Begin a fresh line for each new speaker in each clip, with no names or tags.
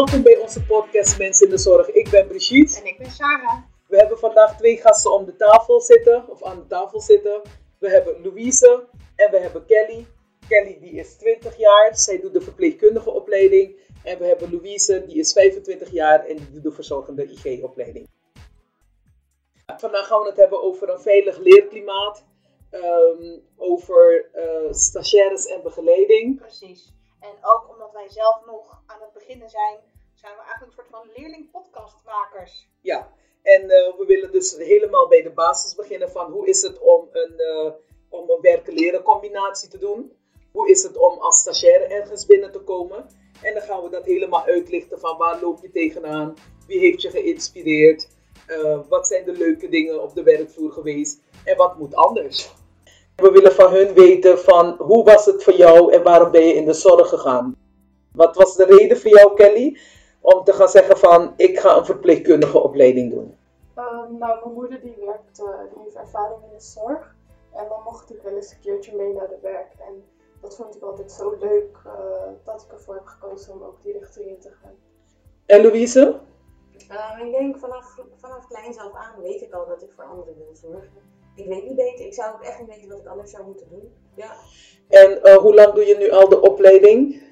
Welkom bij onze podcast Mensen in de Zorg. Ik ben Brigitte.
En ik ben Sarah.
We hebben vandaag twee gasten om de tafel zitten, of aan de tafel zitten. We hebben Louise en we hebben Kelly. Kelly die is 20 jaar, zij doet de verpleegkundige opleiding. En we hebben Louise, die is 25 jaar en die doet de verzorgende IG-opleiding. Vandaag gaan we het hebben over een veilig leerklimaat, ehm, over uh, stagiaires en begeleiding.
Precies. En ook omdat wij zelf nog aan het beginnen zijn, zijn we eigenlijk een soort van leerling-podcastmakers.
Ja, en uh, we willen dus helemaal bij de basis beginnen van hoe is het om een, uh, om een werken-leren combinatie te doen. Hoe is het om als stagiaire ergens binnen te komen. En dan gaan we dat helemaal uitlichten van waar loop je tegenaan, wie heeft je geïnspireerd, uh, wat zijn de leuke dingen op de werkvloer geweest en wat moet anders. We willen van hun weten van hoe was het voor jou en waarom ben je in de zorg gegaan. Wat was de reden voor jou Kelly om te gaan zeggen van ik ga een verpleegkundige opleiding doen?
Um, nou, mijn moeder die werkt, uh, die heeft ervaring in de zorg. En dan mocht ik wel eens een keertje mee naar de werk. En dat vond ik altijd zo leuk uh, dat ik ervoor heb gekozen om ook die richting in te gaan.
En Louise?
Uh, ik denk vanaf, vanaf kleins af aan weet ik al dat ik voor anderen wil zorgen. Ik weet niet beter. Ik zou ook echt niet weten wat ik anders zou moeten doen. Ja.
En uh, hoe lang doe je nu al de opleiding?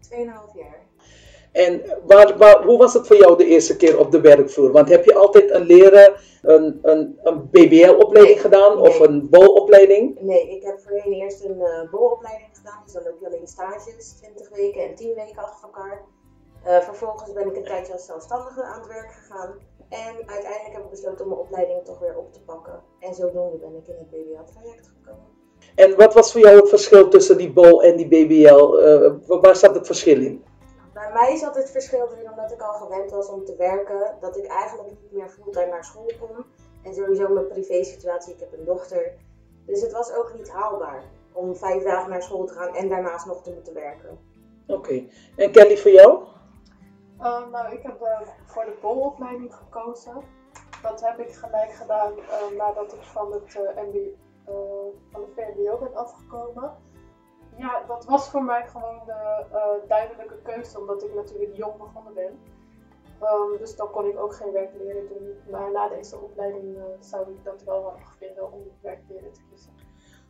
Tweeënhalf jaar.
En waar, waar, hoe was het voor jou de eerste keer op de werkvloer? Want heb je altijd een leren, een, een, een BBL-opleiding
Nee,
gedaan
nee.
of een BOL-opleiding?
Nee, ik heb voorheen eerst een uh, bolopleiding gedaan. Dus dan loop je alleen stages, 20 weken en 10 weken achter elkaar. Uh, vervolgens ben ik een tijdje als zelfstandige aan het werk gegaan. En uiteindelijk heb ik besloten om mijn opleiding toch weer op te pakken. En zodoende ben ik in het BBL-traject gekomen.
En wat was voor jou het verschil tussen die BOL en die BBL? Uh, waar zat het verschil in?
Bij mij zat het verschil erin omdat ik al gewend was om te werken, dat ik eigenlijk niet meer fulltime naar school kon. En sowieso mijn privé situatie, ik heb een dochter. Dus het was ook niet haalbaar om vijf dagen naar school te gaan en daarnaast nog te moeten werken.
Oké. Okay. En Kelly, voor jou?
Uh, nou, ik heb uh, voor de bolopleiding gekozen. Dat heb ik gelijk gedaan uh, nadat ik van, het, MBO, van de VMBO ben afgekomen. Ja, dat was voor mij gewoon de duidelijke keuze, omdat ik natuurlijk jong begonnen ben. Um, dus dan kon ik ook geen werkleren doen. Maar na deze opleiding zou ik dat wel handig vinden om werkleren te kiezen.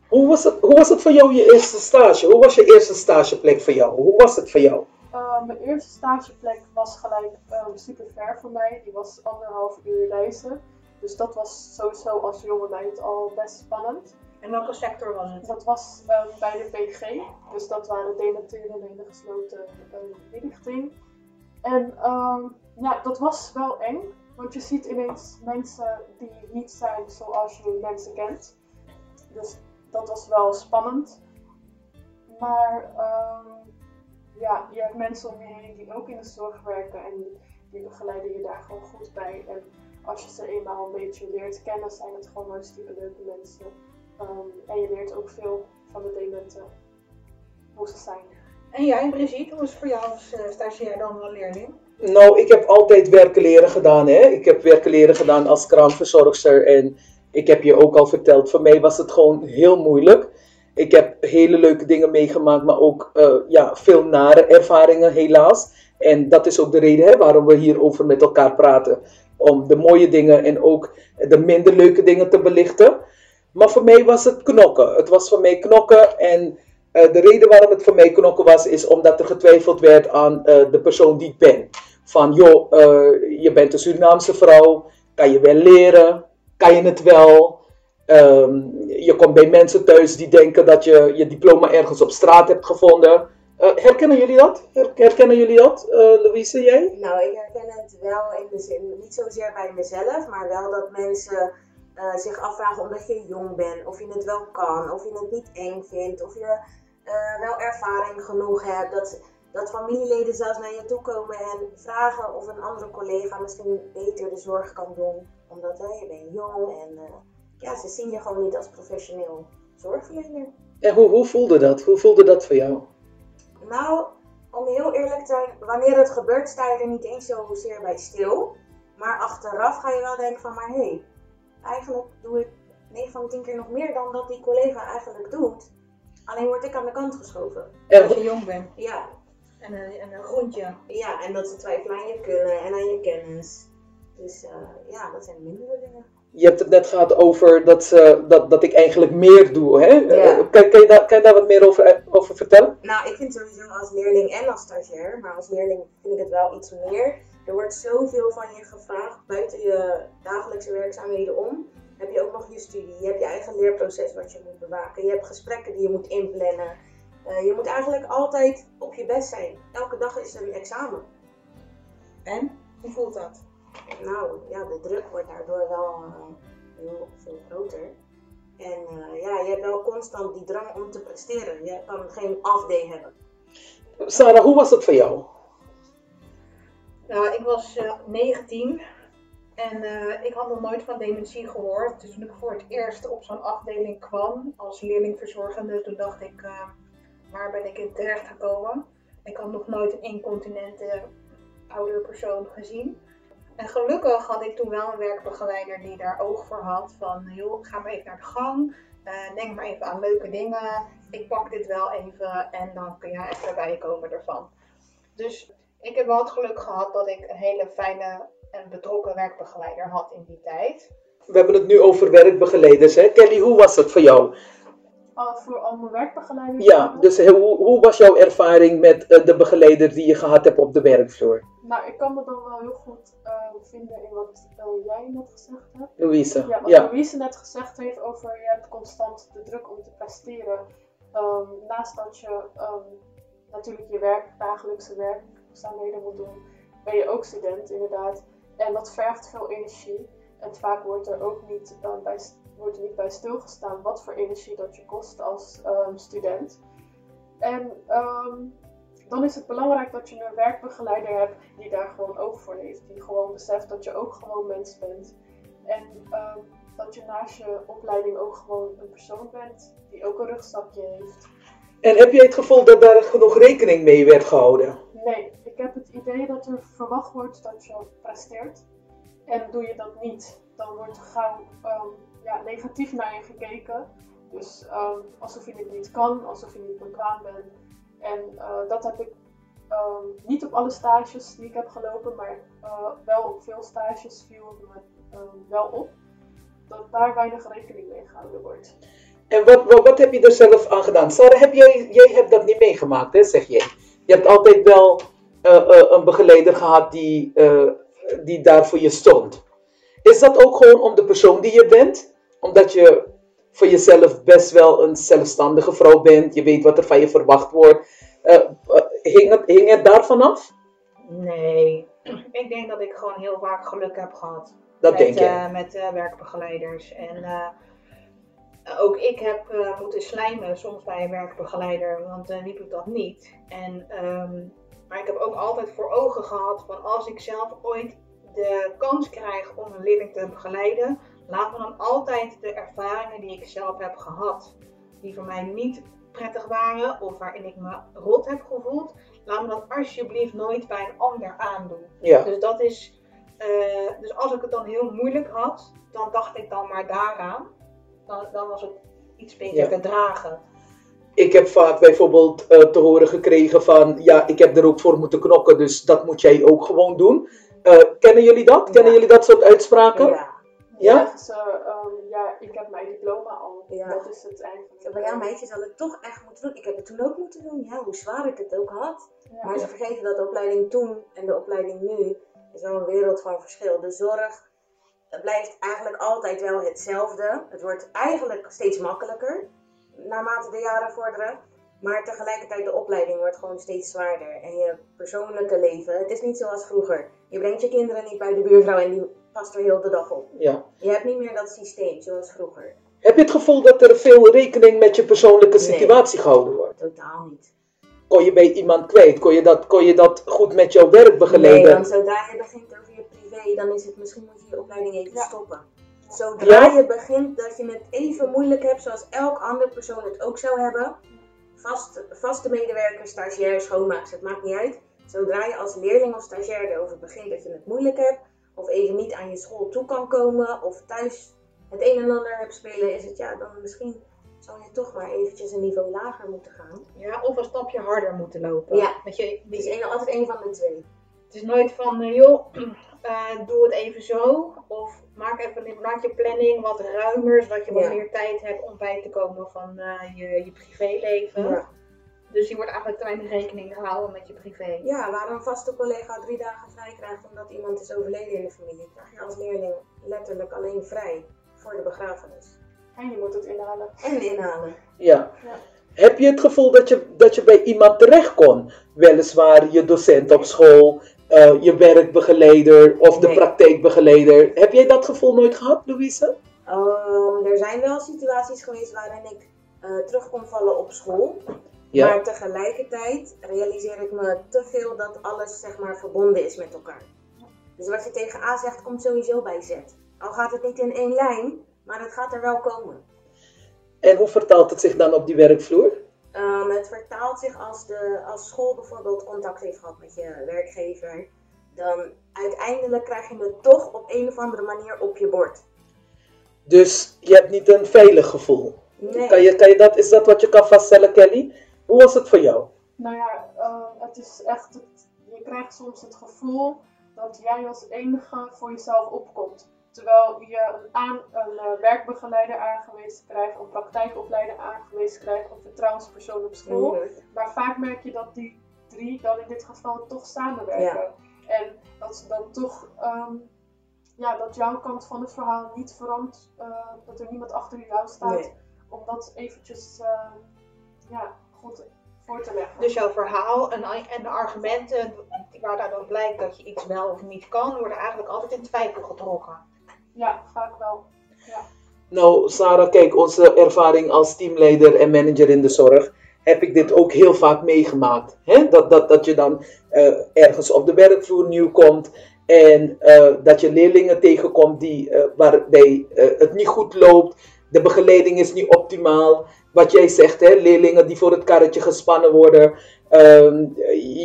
Hoe was, het, hoe was het voor jou, je eerste stage? Hoe was je eerste stageplek voor jou? Hoe was het voor jou?
Uh, mijn eerste stageplek was gelijk um, super ver voor mij. Die was anderhalf uur reizen. Dus dat was sowieso als jonge meid al best spannend.
En welke sector was het?
Dat was bij de PG. Dus dat waren denaturen in de gesloten um, inrichting. En ja, dat was wel eng. Want je ziet ineens mensen die niet zijn zoals je mensen kent. Dus dat was wel spannend. Maar ja, je hebt mensen om je heen die ook in de zorg werken en die begeleiden je daar gewoon goed bij. En als je ze eenmaal een beetje leert kennen, zijn het gewoon hartstikke leuke mensen. Um, en je leert ook veel van de dementen, hoe ze zijn.
En jij, Brigitte, hoe is het voor jou als uh, stagiair dan wel leerling?
Nou, ik heb altijd werken leren gedaan. Hè? Ik heb werken leren gedaan als kraamverzorgster. En ik heb je ook al verteld, voor mij was het gewoon heel moeilijk. Ik heb hele leuke dingen meegemaakt, maar ook uh, ja, veel nare ervaringen, helaas. En dat is ook de reden hè, waarom we hierover met elkaar praten. Om de mooie dingen en ook de minder leuke dingen te belichten. Maar voor mij was het knokken. Het was voor mij knokken. En uh, de reden waarom het voor mij knokken was, is omdat er getwijfeld werd aan uh, de persoon die ik ben. Van joh, je bent een Surinaamse vrouw. Kan je wel leren? Kan je het wel? Um, je komt bij mensen thuis die denken dat je je diploma ergens op straat hebt gevonden. Herkennen jullie dat? Her herkennen jullie dat, Louise, jij?
Nou, ik herken het wel in de zin, niet zozeer bij mezelf, maar wel dat mensen uh, zich afvragen omdat je jong bent, of je het wel kan, of je het niet eng vindt, of je wel ervaring genoeg hebt. Dat, dat familieleden zelfs naar je toe komen en vragen of een andere collega misschien beter de zorg kan doen. Omdat hè, je bent jong en ja, ze zien je gewoon niet als professioneel zorgverlener.
En hoe, hoe voelde dat? Hoe voelde dat voor jou?
Nou, om heel eerlijk te zijn, wanneer het gebeurt sta je er niet eens zozeer bij stil. Maar achteraf ga je wel denken van, maar hé, hey, eigenlijk doe ik 9 van de 10 keer nog meer dan dat die collega eigenlijk doet. Alleen word ik aan de kant geschoven.
En, Als je jong bent.
Ja.
En een, en een groentje.
Ja, en dat ze twijfelen aan je kunnen en aan je kennis. Dus eh, ja, dat zijn mindere dingen.
Je hebt het net gehad over dat, ze, dat, dat ik eigenlijk meer doe. Hè?
Ja.
Eh, kan, kan, je daar, kan je daar wat meer over, over vertellen?
Nou, ik vind sowieso als leerling en als stagiair, maar als leerling vind ik het wel iets meer. Er wordt zoveel van je gevraagd buiten je dagelijkse werkzaamheden om. Heb je ook nog je studie, je hebt je eigen leerproces wat je moet bewaken, je hebt gesprekken die je moet inplannen. Eh, je moet eigenlijk altijd op je best zijn. Elke dag is er een examen.
En? Hoe voelt dat?
Nou, ja, de druk wordt daardoor wel eh, heel veel groter. En eh, ja, je hebt wel constant die drang om te presteren. Je kan geen afday hebben.
Sarah, hoe was het voor jou?
Nou, ik was eh, 19 en eh, ik had nog nooit van dementie gehoord. Dus toen ik voor het eerst op zo'n afdeling kwam als leerlingverzorgende, toen dacht ik, eh, waar ben ik in terecht gekomen? Ik had nog nooit een incontinente oudere persoon gezien. En gelukkig had ik toen wel een werkbegeleider die daar oog voor had. Van, joh, ga maar even naar de gang. eh, denk maar even aan leuke dingen. Ik pak dit wel even en dan kun jij echt erbij komen ervan. Dus ik heb wel het geluk gehad dat ik een hele fijne en betrokken werkbegeleider had in die tijd.
We hebben het nu over werkbegeleiders. Hè? Kelly, hoe was het voor jou?
Uh, voor al mijn werkbegeleiders.
Ja, dus hoe, hoe was jouw ervaring met eh, de begeleider die je gehad hebt op de werkvloer?
Nou, ik kan me dan wel heel goed eh, vinden in wat eh, jij net gezegd hebt.
Louise?
Ja, wat
Ja.
Louise net gezegd heeft over je hebt constant de druk om te presteren. Ehm, naast dat je ehm, natuurlijk je werk, dagelijkse werkzaamheden moet doen, ben je ook student inderdaad. En dat vergt veel energie. En vaak wordt er ook niet, eh, bij, wordt niet bij stilgestaan wat voor energie dat je kost als ehm, student. En ehm, dan is het belangrijk dat je een werkbegeleider hebt die daar gewoon oog voor heeft. Die gewoon beseft dat je ook gewoon mens bent. En ehm, dat je naast je opleiding ook gewoon een persoon bent die ook een rugzakje heeft.
En heb jij het gevoel dat daar genoeg rekening mee werd gehouden?
Nee, ik heb het idee dat er verwacht wordt dat je presteert. En doe je dat niet, dan wordt gauw ehm, ja, negatief naar je gekeken. Dus ehm, alsof je het niet kan, alsof je niet bekwaam bent. En eh, dat heb ik ehm, niet op alle stages die ik heb gelopen, maar eh, wel op veel stages viel het me wel op. Dat daar weinig rekening mee gehouden wordt.
En wat, wat, wat heb je er zelf aan gedaan? Sarah, heb jij, jij hebt dat niet meegemaakt, hè, zeg jij. Je hebt altijd wel eh, eh, een begeleider gehad die, eh, die daar voor je stond. Is dat ook gewoon om de persoon die je bent? Omdat je voor jezelf best wel een zelfstandige vrouw bent. Je weet wat er van je verwacht wordt. Hing, het, hing het daarvan af?
Nee, ik denk dat ik gewoon heel vaak geluk heb gehad.
Dat
met,
denk je.
met werkbegeleiders. En ook ik heb eh, moeten slijmen soms bij een werkbegeleider, want eh wie doet dat niet? En, ehm, maar ik heb ook altijd voor ogen gehad van als ik zelf ooit de kans krijg om een leerling te begeleiden, laat me dan altijd de ervaringen die ik zelf heb gehad, die voor mij niet prettig waren of waarin ik me rot heb gevoeld, laat me dat alsjeblieft nooit bij een ander aandoen.
Ja.
Dus dat is. eh, dus als ik het dan heel moeilijk had, dan dacht ik dan maar daaraan. Dan, dan was het iets beter
Ja.
te dragen.
Ik heb vaak bijvoorbeeld eh, te horen gekregen van, ja, ik heb er ook voor moeten knokken, dus dat moet jij ook gewoon doen. Eh, kennen jullie dat? Kennen
Ja.
jullie dat soort uitspraken?
Ja.
Ja?
Zeggen ze, ehm, ja, ik heb mijn diploma al.
Ja.
Dat is het eigenlijk.
Bij jou meisje zal het toch echt moeten doen. Ik heb het toen ook moeten doen, ja, hoe zwaar ik het ook had.
Ja.
Maar ze vergeten dat de opleiding toen en de opleiding nu is wel een wereld van verschil. De zorg het blijft eigenlijk altijd wel hetzelfde. Het wordt eigenlijk steeds makkelijker naarmate de jaren vorderen. Maar tegelijkertijd de opleiding wordt gewoon steeds zwaarder. En je persoonlijke leven, het is niet zoals vroeger. Je brengt je kinderen niet bij de buurvrouw en die past er heel de dag op.
Ja.
Je hebt niet meer dat systeem zoals vroeger.
Heb je het gevoel dat er veel rekening met je persoonlijke
Nee.
situatie gehouden wordt?
Totaal niet.
Kon je bij iemand kwijt? Kon je dat, kon je dat goed met jouw
Nee,
werkbegeleider?
want zodra je begint over je privé, dan is het misschien moet je opleiding even
Ja.
stoppen. Zodra
Ja?
je begint dat je het even moeilijk hebt, zoals elk ander persoon het ook zou hebben, vast, vaste medewerker, stagiair, schoonmaakster, het maakt niet uit. Zodra je als leerling of stagiair erover begint dat je het moeilijk hebt, of even niet aan je school toe kan komen, of thuis het een en ander hebt spelen, is het ja, dan misschien zou je toch maar eventjes een niveau lager moeten gaan.
Ja, of een stapje harder moeten lopen.
Ja.
Dat je,
Het is een, altijd een van de twee.
Het is nooit van, eh, joh, eh, doe het even zo. Of maak even maak je planning wat ruimer, zodat je wat
Ja.
meer tijd hebt om bij te komen van eh, je, je privéleven.
Ja.
Dus je wordt eigenlijk te weinig rekening gehouden met je privé.
ja, waar een vaste collega drie dagen vrij krijgt omdat iemand is overleden in de familie, krijg je als leerling letterlijk alleen vrij voor de begrafenis.
En je moet het inhalen.
En inhalen.
Ja.
Ja.
Heb je het gevoel dat je, dat je bij iemand terecht kon? Weliswaar je docent op school, eh, je werkbegeleider of de
Nee.
praktijkbegeleider. Heb jij dat gevoel nooit gehad, Louise?
Ehm, er zijn wel situaties geweest waarin ik eh, terug kon vallen op school.
Ja.
Maar tegelijkertijd realiseer ik me te veel dat alles zeg maar verbonden is met elkaar. Dus wat je tegen A zegt, komt sowieso bij Z. Al gaat het niet in één lijn, maar het gaat er wel komen.
En hoe vertaalt het zich dan op die werkvloer?
Ehm, het vertaalt zich als, de, als school bijvoorbeeld contact heeft gehad met je werkgever. Dan uiteindelijk krijg je het toch op een of andere manier op je bord.
Dus je hebt niet een veilig gevoel.
Nee.
Kan je, kan je dat, is dat wat je kan vaststellen, Kelly? Hoe was het voor jou?
Nou ja, eh, het is echt, het, je krijgt soms het gevoel dat jij als enige voor jezelf opkomt. Terwijl je een, aan, een eh, werkbegeleider aangewezen krijgt, een praktijkopleider aangewezen krijgt, een vertrouwenspersoon op school. Maar vaak merk je dat die drie dan in dit geval toch samenwerken. En dat ze dan toch, ehm, ja, dat jouw kant van het verhaal niet verandert, eh, dat er niemand achter jou staat,
Nee.
om dat eventjes eh, ja, goed voor te leggen.
Dus jouw verhaal en, en de argumenten waar dan blijkt dat je iets wel of niet kan, worden eigenlijk altijd in twijfel getrokken.
Ja, vaak wel.
Nou, Sarah, kijk, onze ervaring als teamleider en manager in de zorg, heb ik dit ook heel vaak meegemaakt. Hè? Dat, dat, dat je dan eh, ergens op de werkvloer nieuw komt en eh, dat je leerlingen tegenkomt die, eh, waarbij het niet goed loopt, de begeleiding is niet optimaal. Wat jij zegt, hè? leerlingen die voor het karretje gespannen worden. Ehm,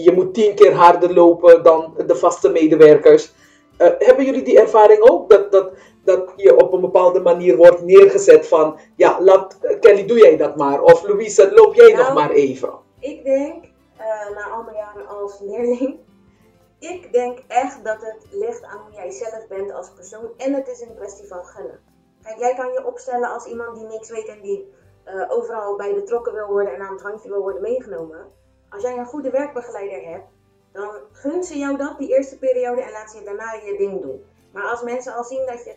je moet tien keer harder lopen dan de vaste medewerkers. Eh, hebben jullie die ervaring ook? Dat, dat, dat je op een bepaalde manier wordt neergezet van, ja, laat, eh, Kelly, doe jij dat maar. Of Louise, loop jij
Nou.
nog maar even.
Ik denk, eh, na al mijn jaren als leerling, ik denk echt dat het ligt aan hoe jij zelf bent als persoon en het is een kwestie van gunnen. Kijk, jij kan je opstellen als iemand die niks weet en die overal bij betrokken wil worden en aan het handje wil worden meegenomen. Als jij een goede werkbegeleider hebt, dan gunt ze jou dat die eerste periode en laat ze je daarna je ding doen. Maar als mensen al zien dat je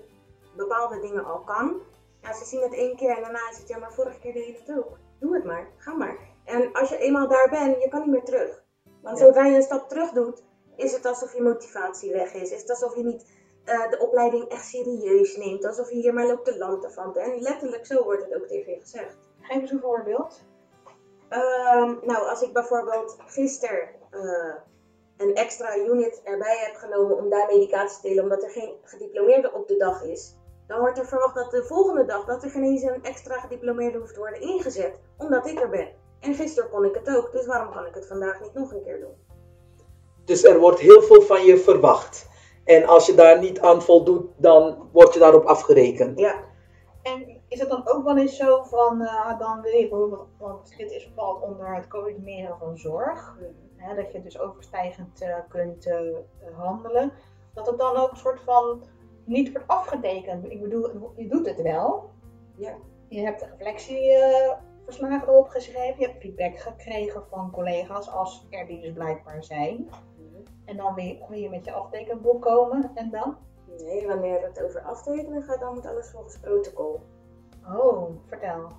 bepaalde dingen al kan, ja, ze zien het één keer en daarna is het, ja, maar vorige keer deed je het ook. Doe het maar, ga maar. En als je eenmaal daar bent, je kan niet meer terug. Want
Ja.
zodra je een stap terug doet, is het alsof je motivatie weg is. Is het alsof je niet eh, de opleiding echt serieus neemt. Alsof je hier maar loopt te lanterfanten. En letterlijk zo wordt het ook tegen je gezegd.
Geef eens een voorbeeld.
Ehm, nou, als ik bijvoorbeeld gisteren eh, een extra unit erbij heb genomen om daar medicatie te delen, omdat er geen gediplomeerde op de dag is, dan wordt er verwacht dat de volgende dag dat er geen eens een extra gediplomeerde hoeft te worden ingezet, omdat ik er ben. En gisteren kon ik het ook, dus waarom kan ik het vandaag niet nog een keer doen?
Dus er wordt heel veel van je verwacht. En als je daar niet aan voldoet, dan word je daarop afgerekend.
Ja,
En is het dan ook wel eens zo van, eh, dan wil je bijvoorbeeld, want dit is valt onder het coördineren van zorg, hè, dat je dus overstijgend eh, kunt eh, handelen, dat het dan ook een soort van niet wordt afgetekend. Ik bedoel, je doet het wel.
Ja.
Je hebt reflectieverslagen erop geschreven, je hebt feedback gekregen van collega's als er die dus blijkbaar zijn. En dan wil je met je aftekenboek komen en dan?
Nee, wanneer het over aftekenen gaat, dan moet alles volgens protocol.
Oh, vertel.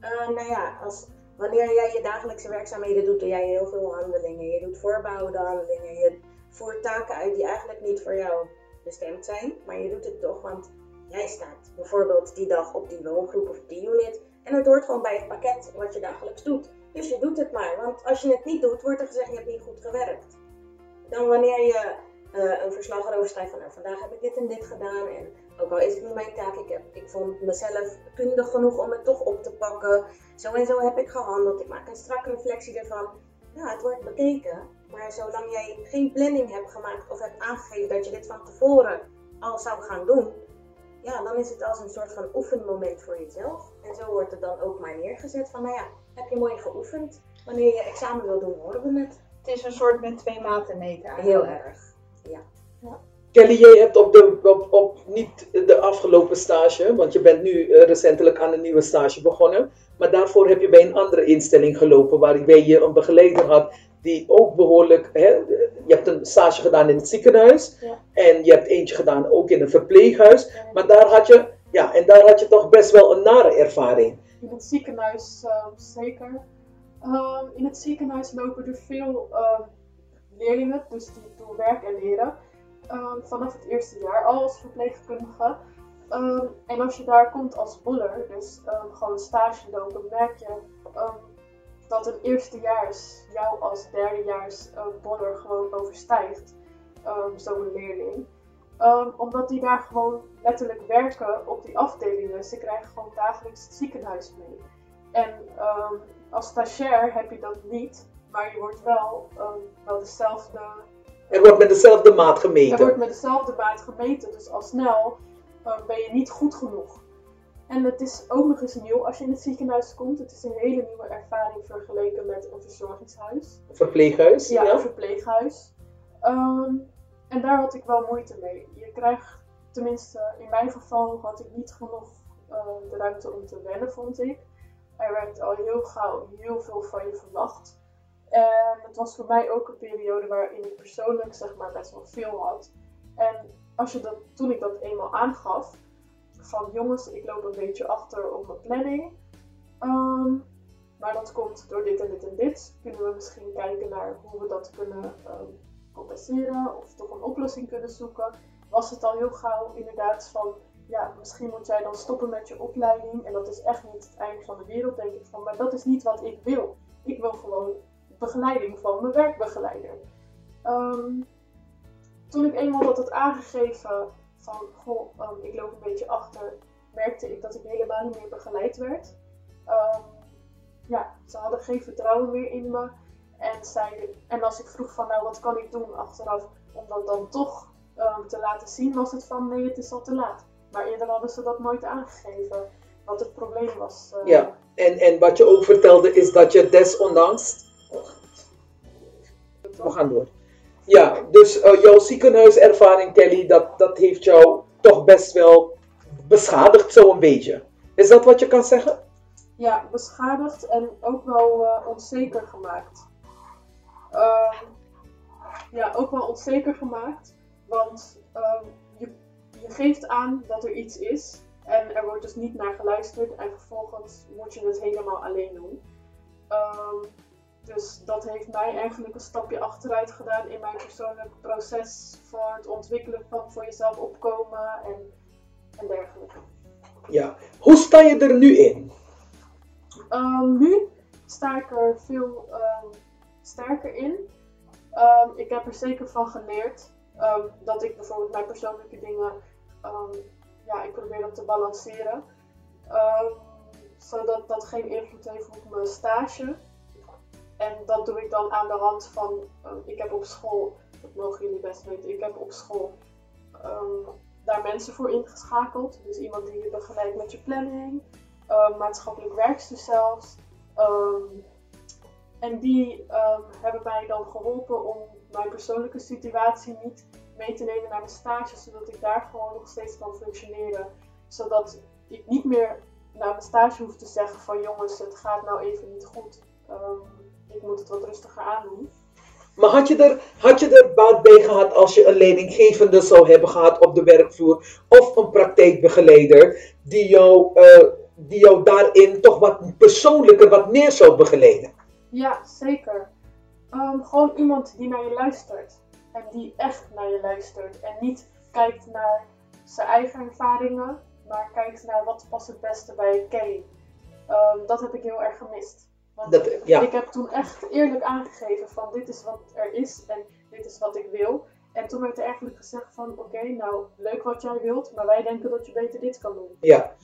Eh, nou ja, als, wanneer jij je dagelijkse werkzaamheden doet, doe jij heel veel handelingen. Je doet voorbouwende handelingen, je voert taken uit die eigenlijk niet voor jou bestemd zijn, maar je doet het toch, want jij staat bijvoorbeeld die dag op die woongroep of die unit en het hoort gewoon bij het pakket wat je dagelijks doet. Dus je doet het maar, want als je het niet doet, wordt er gezegd je hebt niet goed gewerkt. Dan wanneer je eh, een verslag erover schrijft van nou, vandaag heb ik dit en dit gedaan en ook al is het niet mijn taak, ik, heb, ik vond mezelf kundig genoeg om het toch op te pakken. Zo en zo heb ik gehandeld. Ik maak een strakke reflectie ervan. Ja, het wordt bekeken. Maar zolang jij geen planning hebt gemaakt of hebt aangegeven dat je dit van tevoren al zou gaan doen, ja, dan is het als een soort van oefenmoment voor jezelf. En zo wordt het dan ook maar neergezet van, nou ja, heb je mooi geoefend. Wanneer je examen wil doen, horen we het.
Het is een soort met twee maten meten eigenlijk.
Heel erg.
Kelly, jij hebt op, de, op, op niet de afgelopen stage, want je bent nu eh, recentelijk aan een nieuwe stage begonnen. Maar daarvoor heb je bij een andere instelling gelopen, waarbij je een begeleider had die ook behoorlijk. Hè, je hebt een stage gedaan in het ziekenhuis
Ja.
en je hebt eentje gedaan ook in een verpleeghuis. Maar daar had je, ja, en daar had je toch best wel een nare ervaring.
In het ziekenhuis eh, zeker. Ehm, in het ziekenhuis lopen er veel leerlingen, dus die doen werk en leren. Ehm, vanaf het eerste jaar al als verpleegkundige. Ehm, en als je daar komt als boller, dus ehm, gewoon stage lopen, merk je dat een eerstejaars jou als derdejaars boller gewoon overstijgt. Zo'n leerling. Omdat die daar gewoon letterlijk werken op die afdelingen. Ze krijgen gewoon dagelijks het ziekenhuis mee. En als stagiair heb je dat niet, maar je wordt wel, wel dezelfde.
Er wordt met dezelfde maat
Er
gemeten.
wordt met dezelfde maat gemeten, dus al snel ehm, ben je niet goed genoeg. En het is ook nog eens nieuw als je in het ziekenhuis komt. Het is een hele nieuwe ervaring vergeleken met een verzorgingshuis.
Verpleeghuis.
Ja,
Ja,
een verpleeghuis. Ehm, en daar had ik wel moeite mee. Je krijgt, tenminste in mijn geval, had ik niet genoeg eh, de ruimte om te wennen, vond ik. Er werd al heel gauw heel veel van je verwacht. En het was voor mij ook een periode waarin ik persoonlijk zeg maar best wel veel had. En als je dat, toen ik dat eenmaal aangaf, van jongens, ik loop een beetje achter op mijn planning. Ehm, maar dat komt door dit en dit en dit. Kunnen we misschien kijken naar hoe we dat kunnen ehm, compenseren of toch een oplossing kunnen zoeken. Was het al heel gauw inderdaad van, ja, misschien moet jij dan stoppen met je opleiding. En dat is echt niet het einde van de wereld, denk ik van. Maar dat is niet wat ik wil. Ik wil gewoon begeleiding van mijn werkbegeleider. Ehm, toen ik eenmaal dat had aangegeven van, goh, ehm, ik loop een beetje achter, merkte ik dat ik helemaal niet meer begeleid werd. Ehm, ja, ze hadden geen vertrouwen meer in me. En, zeiden, en als ik vroeg van, nou wat kan ik doen achteraf om dat dan toch te laten zien, was het van, nee het is al te laat. Maar eerder hadden ze dat nooit aangegeven, wat het probleem was. eh.
Ja. En, en wat je ook vertelde is dat je desondanks. We gaan door. Ja, dus eh, jouw ziekenhuiservaring, Kelly, dat, dat heeft jou toch best wel beschadigd, zo'n beetje. Is dat wat je kan zeggen?
ja, beschadigd en ook wel eh, onzeker gemaakt. Ehm, ja, ook wel onzeker gemaakt, want ehm, je, je geeft aan dat er iets is en er wordt dus niet naar geluisterd en vervolgens moet je het helemaal alleen doen. Ehm, dus dat heeft mij eigenlijk een stapje achteruit gedaan in mijn persoonlijk proces voor het ontwikkelen van voor jezelf opkomen en, en dergelijke.
Ja. Hoe sta je er nu in?
Ehm, nu sta ik er veel ehm, sterker in. Ehm, ik heb er zeker van geleerd dat ik bijvoorbeeld mijn persoonlijke dingen, ja, ik probeer dat te balanceren. Zodat dat geen invloed heeft op mijn stage. En dat doe ik dan aan de hand van, ehm, ik heb op school, dat mogen jullie best weten, ik heb op school ehm, daar mensen voor ingeschakeld. Dus iemand die je begeleidt met je planning, ehm, maatschappelijk werkster zelfs. En die hebben mij dan geholpen om mijn persoonlijke situatie niet mee te nemen naar mijn stage, zodat ik daar gewoon nog steeds kan functioneren. Zodat ik niet meer naar mijn stage hoef te zeggen van jongens, het gaat nou even niet goed. Ehm, ik moet het wat rustiger aandoen.
Maar had je, er, had je er baat bij gehad als je een leidinggevende zou hebben gehad op de werkvloer of een praktijkbegeleider die jou, eh, die jou daarin toch wat persoonlijker, wat meer zou begeleiden?
Ja, zeker. Ehm, gewoon iemand die naar je luistert. En die echt naar je luistert. En niet kijkt naar zijn eigen ervaringen, maar kijkt naar wat past het beste bij Kelly. Ehm, dat heb ik heel erg gemist. Want
Dat, ja.
ik heb toen echt eerlijk aangegeven van dit is wat er is en dit is wat ik wil. En toen werd er eigenlijk gezegd van oké, nou leuk wat jij wilt, maar wij denken dat je beter dit kan doen.
Ja.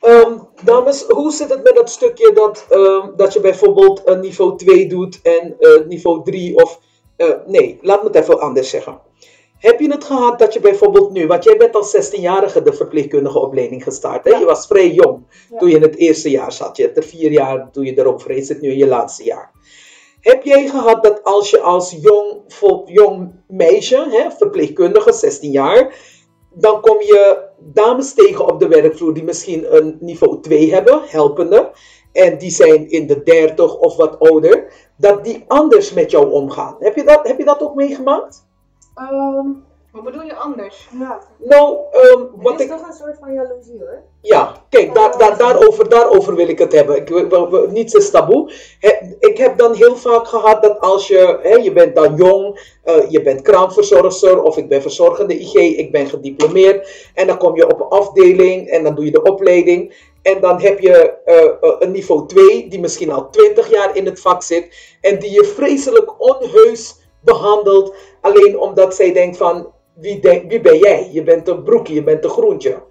Ehm, dames, hoe zit het met dat stukje dat, ehm, dat je bijvoorbeeld een niveau 2 doet en eh, niveau 3 of... eh, nee, laat me het even anders zeggen. Heb je het gehad dat je bijvoorbeeld nu, want jij bent als 16-jarige de verpleegkundige opleiding gestart. Hè?
Ja.
Je was vrij jong
Ja.
toen je in het eerste jaar zat. Je hebt er vier jaar, toen je erover is, zit nu in je laatste jaar. Heb jij gehad dat als je als jong, vol- jong meisje, hè, verpleegkundige, 16 jaar, dan kom je dames tegen op de werkvloer die misschien een niveau 2 hebben, helpende, en die zijn in de 30 of wat ouder, dat die anders met jou omgaan. Heb je dat, heb je dat ook meegemaakt?
Ehm,
Wat bedoel je anders?
ja.
Nou, ehm,
Het
wat
is
ik.
toch een soort van jaloezie hoor.
Ja, kijk, daar, daar, daarover, daarover wil ik het hebben. Ik, wil- niets is taboe. Ik heb dan heel vaak gehad dat als je, hè, je bent dan jong, eh, je bent kraamverzorgster of ik ben verzorgende IG, ik ben gediplomeerd. En dan kom je op een afdeling en dan doe je de opleiding. En dan heb je eh, eh, een niveau 2 die misschien al 20 jaar in het vak zit en die je vreselijk onheus behandelt. Alleen omdat zij denkt van, wie, denk, wie ben jij? Je bent een broekje, je bent een groentje.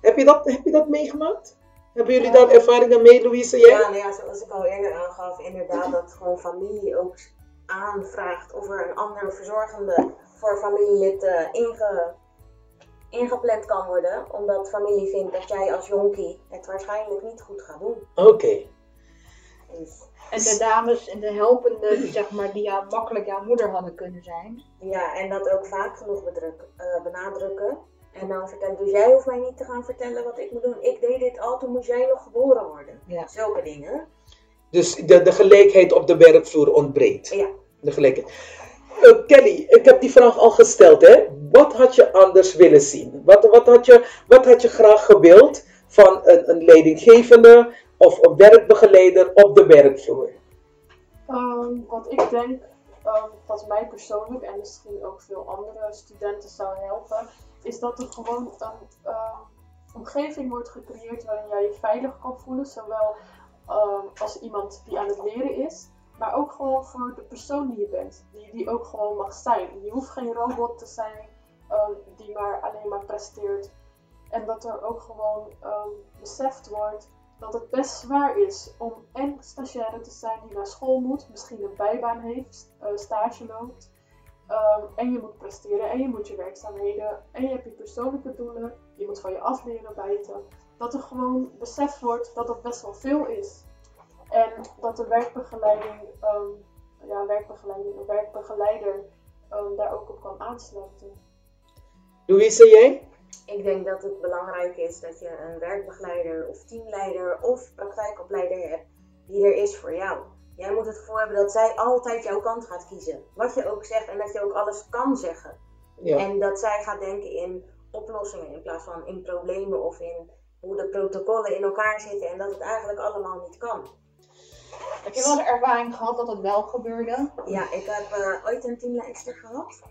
Heb je dat, heb je dat meegemaakt? Hebben jullie daar ervaringen mee, Louise? Jij?
Ja, nou ja, zoals ik al eerder aangaf, inderdaad dat gewoon familie ook aanvraagt of er een ander verzorgende voor familielid eh, inge, ingepland kan worden. Omdat familie vindt dat jij als jonkie het waarschijnlijk niet goed gaat doen.
Oké.
En de dames en de helpende, die, zeg maar, die ja, makkelijk jouw moeder hadden kunnen zijn.
ja, en dat ook vaak genoeg bedruk, eh, benadrukken. En dan vertellen, dus jij hoeft mij niet te gaan vertellen wat ik moet doen. Ik deed dit al, toen moest jij nog geboren worden.
Ja.
Zulke dingen.
Dus de, de gelijkheid op de werkvloer ontbreekt.
Ja.
De gelijkheid. Eh, Kelly, ik heb die vraag al gesteld. Hè? Wat had je anders willen zien? Wat, wat, had, je, wat had je graag gewild van een, een leidinggevende of een werkbegeleider op de werkvloer?
Ehm, wat ik denk, ehm, wat mij persoonlijk en misschien ook veel andere studenten zou helpen, is dat er gewoon een ehm, omgeving wordt gecreëerd waarin jij je veilig kan voelen, zowel als iemand die aan het leren is, maar ook gewoon voor de persoon die je bent, die, die ook gewoon mag zijn. Je hoeft geen robot te zijn die maar alleen maar presteert. En dat er ook gewoon beseft wordt dat het best zwaar is om en stagiaire te zijn die naar school moet, misschien een bijbaan heeft, eh, stage loopt. ehm, en je moet presteren en je moet je werkzaamheden en je hebt je persoonlijke doelen. Je moet van je afleren bijten. Dat er gewoon beseft wordt dat dat best wel veel is. En dat de werkbegeleiding, ehm, ja, werkbegeleiding, een werkbegeleider ehm, daar ook op kan aansluiten.
Louise, jij?
Ik denk dat het belangrijk is dat je een werkbegeleider of teamleider of praktijkopleider hebt die er is voor jou. Jij moet het gevoel hebben dat zij altijd jouw kant gaat kiezen. Wat je ook zegt en dat je ook alles kan zeggen.
Ja.
En dat zij gaat denken in oplossingen in plaats van in problemen of in hoe de protocollen in elkaar zitten en dat het eigenlijk allemaal niet kan.
Heb je wel eens ervaring gehad dat het wel gebeurde?
Ja, ik heb eh, ooit een teamleidster gehad.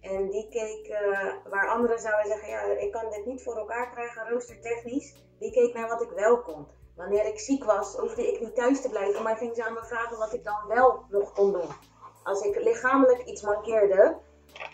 En die keek, eh, waar anderen zouden zeggen, ja, ik kan dit niet voor elkaar krijgen, roostertechnisch. Die keek naar wat ik wel kon. Wanneer ik ziek was, hoefde ik niet thuis te blijven, maar ging ze aan me vragen wat ik dan wel nog kon doen. Als ik lichamelijk iets mankeerde,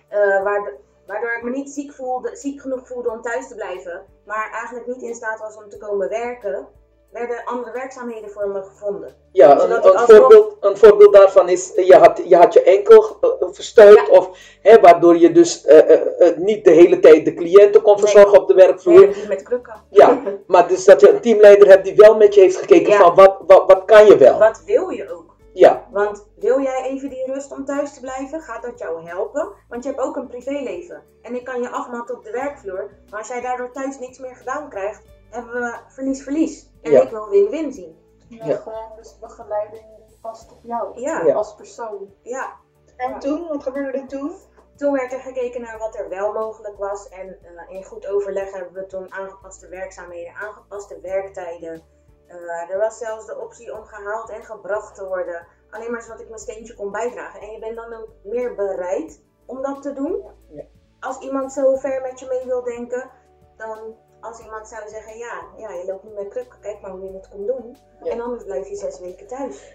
eh, waardo- waardoor ik me niet ziek, voelde, ziek genoeg voelde om thuis te blijven, maar eigenlijk niet in staat was om te komen werken, werden andere werkzaamheden voor me gevonden.
Ja, een, voorbeeld, een voorbeeld daarvan is, je had je, had je enkel eh, verstuikt, of, hè, waardoor je dus eh, eh, eh, niet de hele tijd de cliënten kon
Nee.
verzorgen op de werkvloer.
Nee, die met krukken.
Ja, maar dus dat je een teamleider hebt die wel met je heeft gekeken
Ja.
van wat, wat, wat kan je wel.
Wat wil je ook?
Ja,
Want wil jij even die rust om thuis te blijven? Gaat dat jou helpen? Want je hebt ook een privéleven. En ik kan je afmatten op de werkvloer. Maar als jij daardoor thuis niks meer gedaan krijgt, hebben we verlies-verlies. En
Ja.
ik wil win-win zien.
Ja,
Ja.
Gewoon dus begeleiding die past op jou
Ja,
Ja.
als persoon.
ja.
En toen, wat gebeurde er toen?
Toen werd er gekeken naar wat er wel mogelijk was. En eh, in goed overleg hebben we toen aangepaste werkzaamheden, aangepaste werktijden. Eh, er was zelfs de optie om gehaald en gebracht te worden. Alleen maar zodat ik mijn steentje kon bijdragen. En je bent dan ook meer bereid om dat te doen.
Ja.
Als iemand zo ver met je mee wil denken, dan als iemand zou zeggen: Ja, ja je loopt nu met krukken, kijk maar hoe je het komt doen.
Ja.
En anders blijf je zes weken thuis.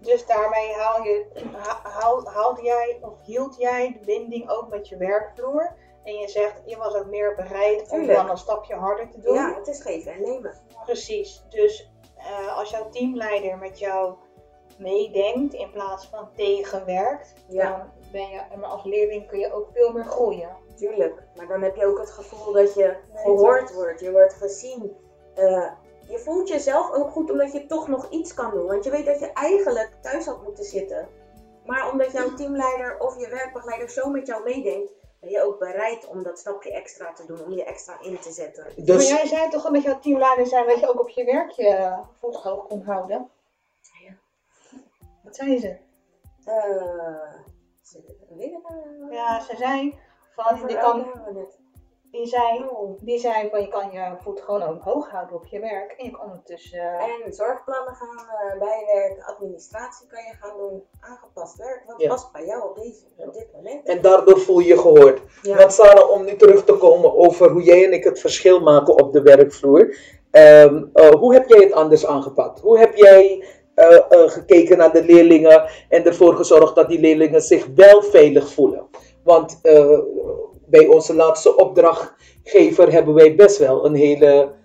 Dus daarmee haal je, ha- haal, haalde jij of hield jij de binding ook met je werkvloer. En je zegt, je was ook meer bereid om dan een stapje harder te doen.
Ja, het is geven en nemen.
Precies. Dus eh, als jouw teamleider met jou meedenkt in plaats van tegenwerkt,
Ja.
dan ben je, maar als leerling kun je ook veel meer groeien.
Tuurlijk, maar dan heb je ook het gevoel dat je gehoord wordt, je wordt gezien. Eh, je voelt jezelf ook goed omdat je toch nog iets kan doen. Want je weet dat je eigenlijk thuis had moeten zitten. Maar omdat jouw teamleider of je werkbegeleider zo met jou meedenkt, ben je ook bereid om dat stapje extra te doen, om je extra in te zetten.
Maar
Dus
jij zei toch al met jouw teamleider zijn dat je ook op je werk je voet hoog kon houden?
Ja.
Wat zei ze?
Eh, eh,
Ja, ze zei van
welke
kan, die zei,
Oh.
die zei van je kan je voet gewoon ook hoog houden op je werk en je kan ondertussen eh,
En zorgplannen gaan bijwerken, administratie kan je gaan doen, aangepast werk. Wat
Ja.
past bij jou op, deze, op dit moment?
En daardoor voel je je gehoord.
Ja.
Want Sarah, om nu terug te komen over hoe jij en ik het verschil maken op de werkvloer. Ehm, eh, hoe heb jij het anders aangepakt? Hoe heb jij eh, eh, gekeken naar de leerlingen en ervoor gezorgd dat die leerlingen zich wel veilig voelen? Want eh, bij onze laatste opdrachtgever hebben wij best wel een hele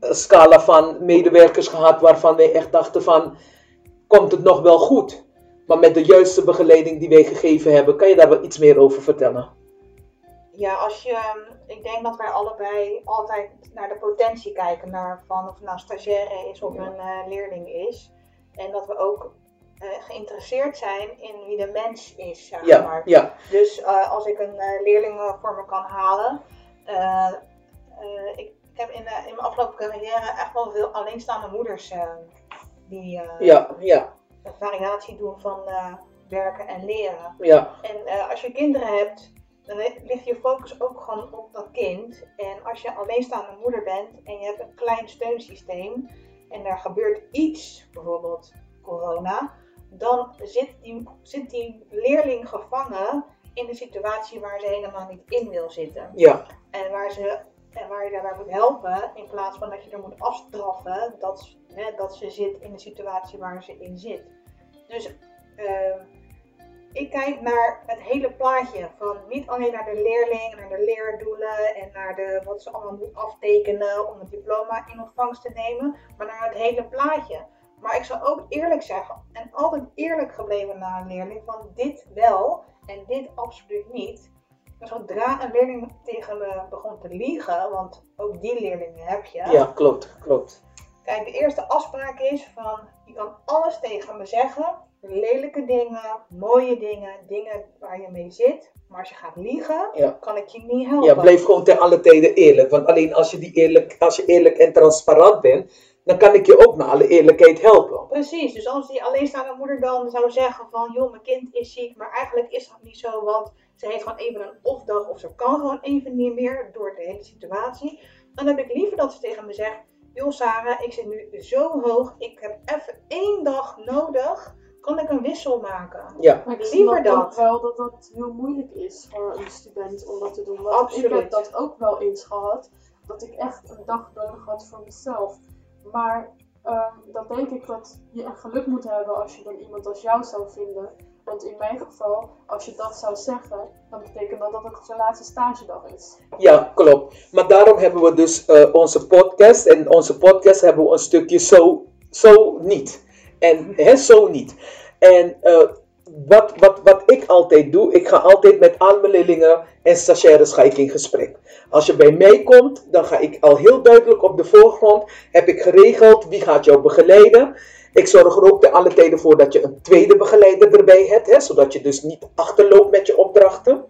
scala van medewerkers gehad waarvan wij echt dachten van, komt het nog wel goed? Maar met de juiste begeleiding die wij gegeven hebben, kan je daar wel iets meer over vertellen?
Ja, als je, ik denk dat wij allebei altijd naar de potentie kijken, naar van of het nou een stagiaire is of een eh, leerling is. En dat we ook eh, geïnteresseerd zijn in wie de mens is, zeg
Ja,
maar.
ja,
Dus eh, als ik een leerling voor me kan halen. ik, heb in, in mijn afgelopen carrière echt wel veel alleenstaande moeders die
ja, ja,
een variatie doen van werken en leren.
ja,
En als je kinderen hebt, dan li- ligt je focus ook gewoon op dat kind. En als je alleenstaande moeder bent en je hebt een klein steunsysteem en er gebeurt iets, bijvoorbeeld corona, dan zit die, zit die leerling gevangen in een situatie waar ze helemaal niet in wil zitten.
ja,
En waar, ze, en waar je daarbij moet helpen, in plaats van dat je er moet afstraffen dat, hè, dat ze zit in de situatie waar ze in zit. Dus eh, ik kijk naar het hele plaatje. Van niet alleen naar de leerling, naar de leerdoelen en naar de, wat ze allemaal moet aftekenen om het diploma in ontvangst te nemen, maar naar het hele plaatje. Maar ik zal ook eerlijk zeggen, en altijd eerlijk gebleven naar een leerling, van dit wel en dit absoluut niet. Maar zodra een leerling tegen me begon te liegen, want ook die leerlingen heb je.
ja, klopt, klopt.
Kijk, de eerste afspraak is van, je kan alles tegen me zeggen. Lelijke dingen, mooie dingen, dingen waar je mee zit. Maar als je gaat liegen,
Ja.
kan ik je niet helpen.
Ja, blijf gewoon ten alle tijden eerlijk. Want alleen als je, die eerlijk, als je eerlijk en transparant bent, dan kan ik je ook naar alle eerlijkheid helpen.
Precies, dus als die alleenstaande moeder dan zou zeggen van, joh, mijn kind is ziek, maar eigenlijk is dat niet zo, want ze heeft gewoon even een off-dag of ze kan gewoon even niet meer door de hele situatie. Dan heb ik liever dat ze tegen me zegt, joh Sarah, ik zit nu zo hoog, ik heb even één dag nodig, kan ik een wissel maken?
Ja,
Maar ik
Liever dat.
ook wel dat dat heel moeilijk is voor een student om dat te doen. Want
Absoluut.
ik heb dat ook wel eens gehad. Dat ik echt een dag nodig had voor mezelf. Maar ehm, dan denk ik dat je een geluk moet hebben als je dan iemand als jou zou vinden. Want in mijn geval, als je dat zou zeggen, dan betekent dat dat het zijn laatste stagedag is.
ja, klopt. Maar daarom hebben we dus eh, onze podcast. En onze podcast hebben we een stukje zo, zo niet. En zo niet. En eh, wat, wat, wat ik altijd doe, ik ga altijd met al en stagiaires ga ik in gesprek. Als je bij mij komt, dan ga ik al heel duidelijk op de voorgrond, heb ik geregeld wie gaat jou begeleiden. Ik zorg er ook te alle tijden voor dat je een tweede begeleider erbij hebt, hè, zodat je dus niet achterloopt met je opdrachten.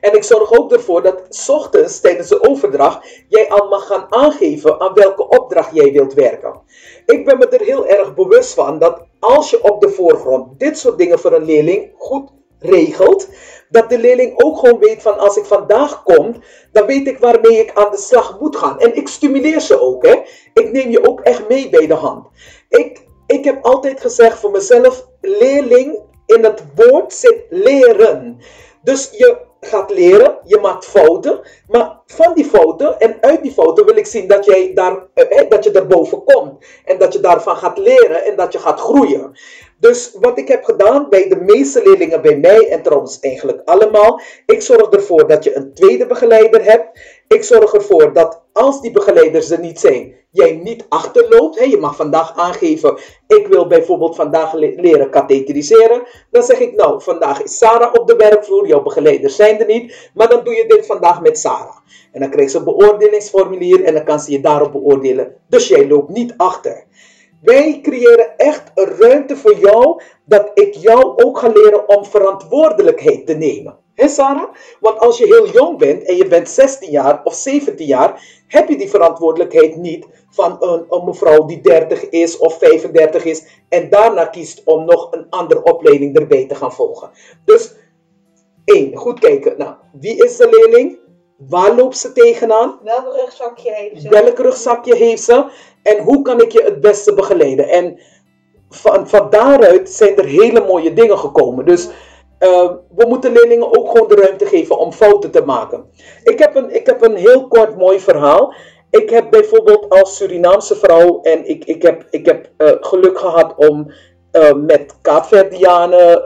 En ik zorg ook ervoor dat ochtends tijdens de overdracht jij al mag gaan aangeven aan welke opdracht jij wilt werken. Ik ben me er heel erg bewust van dat als je op de voorgrond dit soort dingen voor een leerling goed regelt, dat de leerling ook gewoon weet van als ik vandaag kom, dan weet ik waarmee ik aan de slag moet gaan. En ik stimuleer ze ook. Hè. Ik neem je ook echt mee bij de hand. Ik, ik heb altijd gezegd voor mezelf, leerling in het woord zit leren. Dus je gaat leren, je maakt fouten, maar van die fouten en uit die fouten wil ik zien dat, jij daar, eh, dat je erboven komt. En dat je daarvan gaat leren en dat je gaat groeien. Dus wat ik heb gedaan bij de meeste leerlingen bij mij, en trouwens eigenlijk allemaal, ik zorg ervoor dat je een tweede begeleider hebt. Ik zorg ervoor dat als die begeleiders er niet zijn, jij niet achterloopt. Hè? Je mag vandaag aangeven, ik wil bijvoorbeeld vandaag le- leren katheteriseren. Dan zeg ik, nou, vandaag is Sarah op de werkvloer, jouw begeleiders zijn er niet. Maar dan doe je dit vandaag met Sarah. En dan krijgt ze een beoordelingsformulier en dan kan ze je daarop beoordelen. Dus jij loopt niet achter. Wij creëren echt een ruimte voor jou, dat ik jou ook ga leren om verantwoordelijkheid te nemen. Hé Sarah? Want als je heel jong bent en je bent 16 jaar of 17 jaar, heb je die verantwoordelijkheid niet van een, een mevrouw die 30 is of 35 is en daarna kiest om nog een andere opleiding erbij te gaan volgen. Dus één, goed kijken. Nou, wie is de leerling? Waar loopt ze tegenaan?
Welk rugzakje heeft ze?
Welk rugzakje heeft ze? En hoe kan ik je het beste begeleiden? En van, van daaruit zijn er hele mooie dingen gekomen. Dus uh, we moeten leerlingen ook gewoon de ruimte geven om fouten te maken. Ik heb een, ik heb een heel kort mooi verhaal. Ik heb bijvoorbeeld als Surinaamse vrouw en ik, ik heb, ik heb uh, geluk gehad om uh, met Kaapverdianen,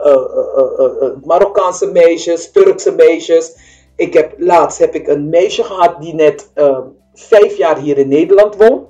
Marokkaanse meisjes, Turkse meisjes. Ik heb, laatst heb ik een meisje gehad die net vijf jaar hier in Nederland woont.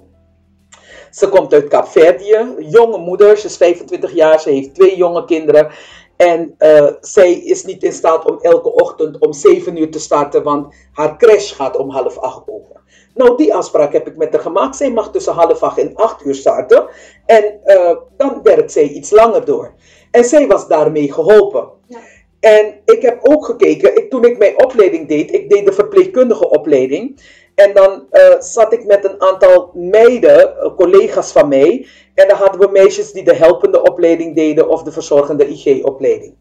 Ze komt uit Kaapverdië, jonge moeder, ze is 25 jaar, ze heeft twee jonge kinderen. En uh, zij is niet in staat om elke ochtend om 7 uur te starten, want haar crash gaat om half 8 over. Nou, die afspraak heb ik met haar gemaakt. Zij mag tussen half 8 en 8 uur starten. En uh, dan werkt zij iets langer door. En zij was daarmee geholpen. Ja. En ik heb ook gekeken, ik, toen ik mijn opleiding deed, ik deed de verpleegkundige opleiding. En dan uh, zat ik met een aantal meiden, collega's van mij. En dan hadden we meisjes die de helpende opleiding deden of de verzorgende IG-opleiding.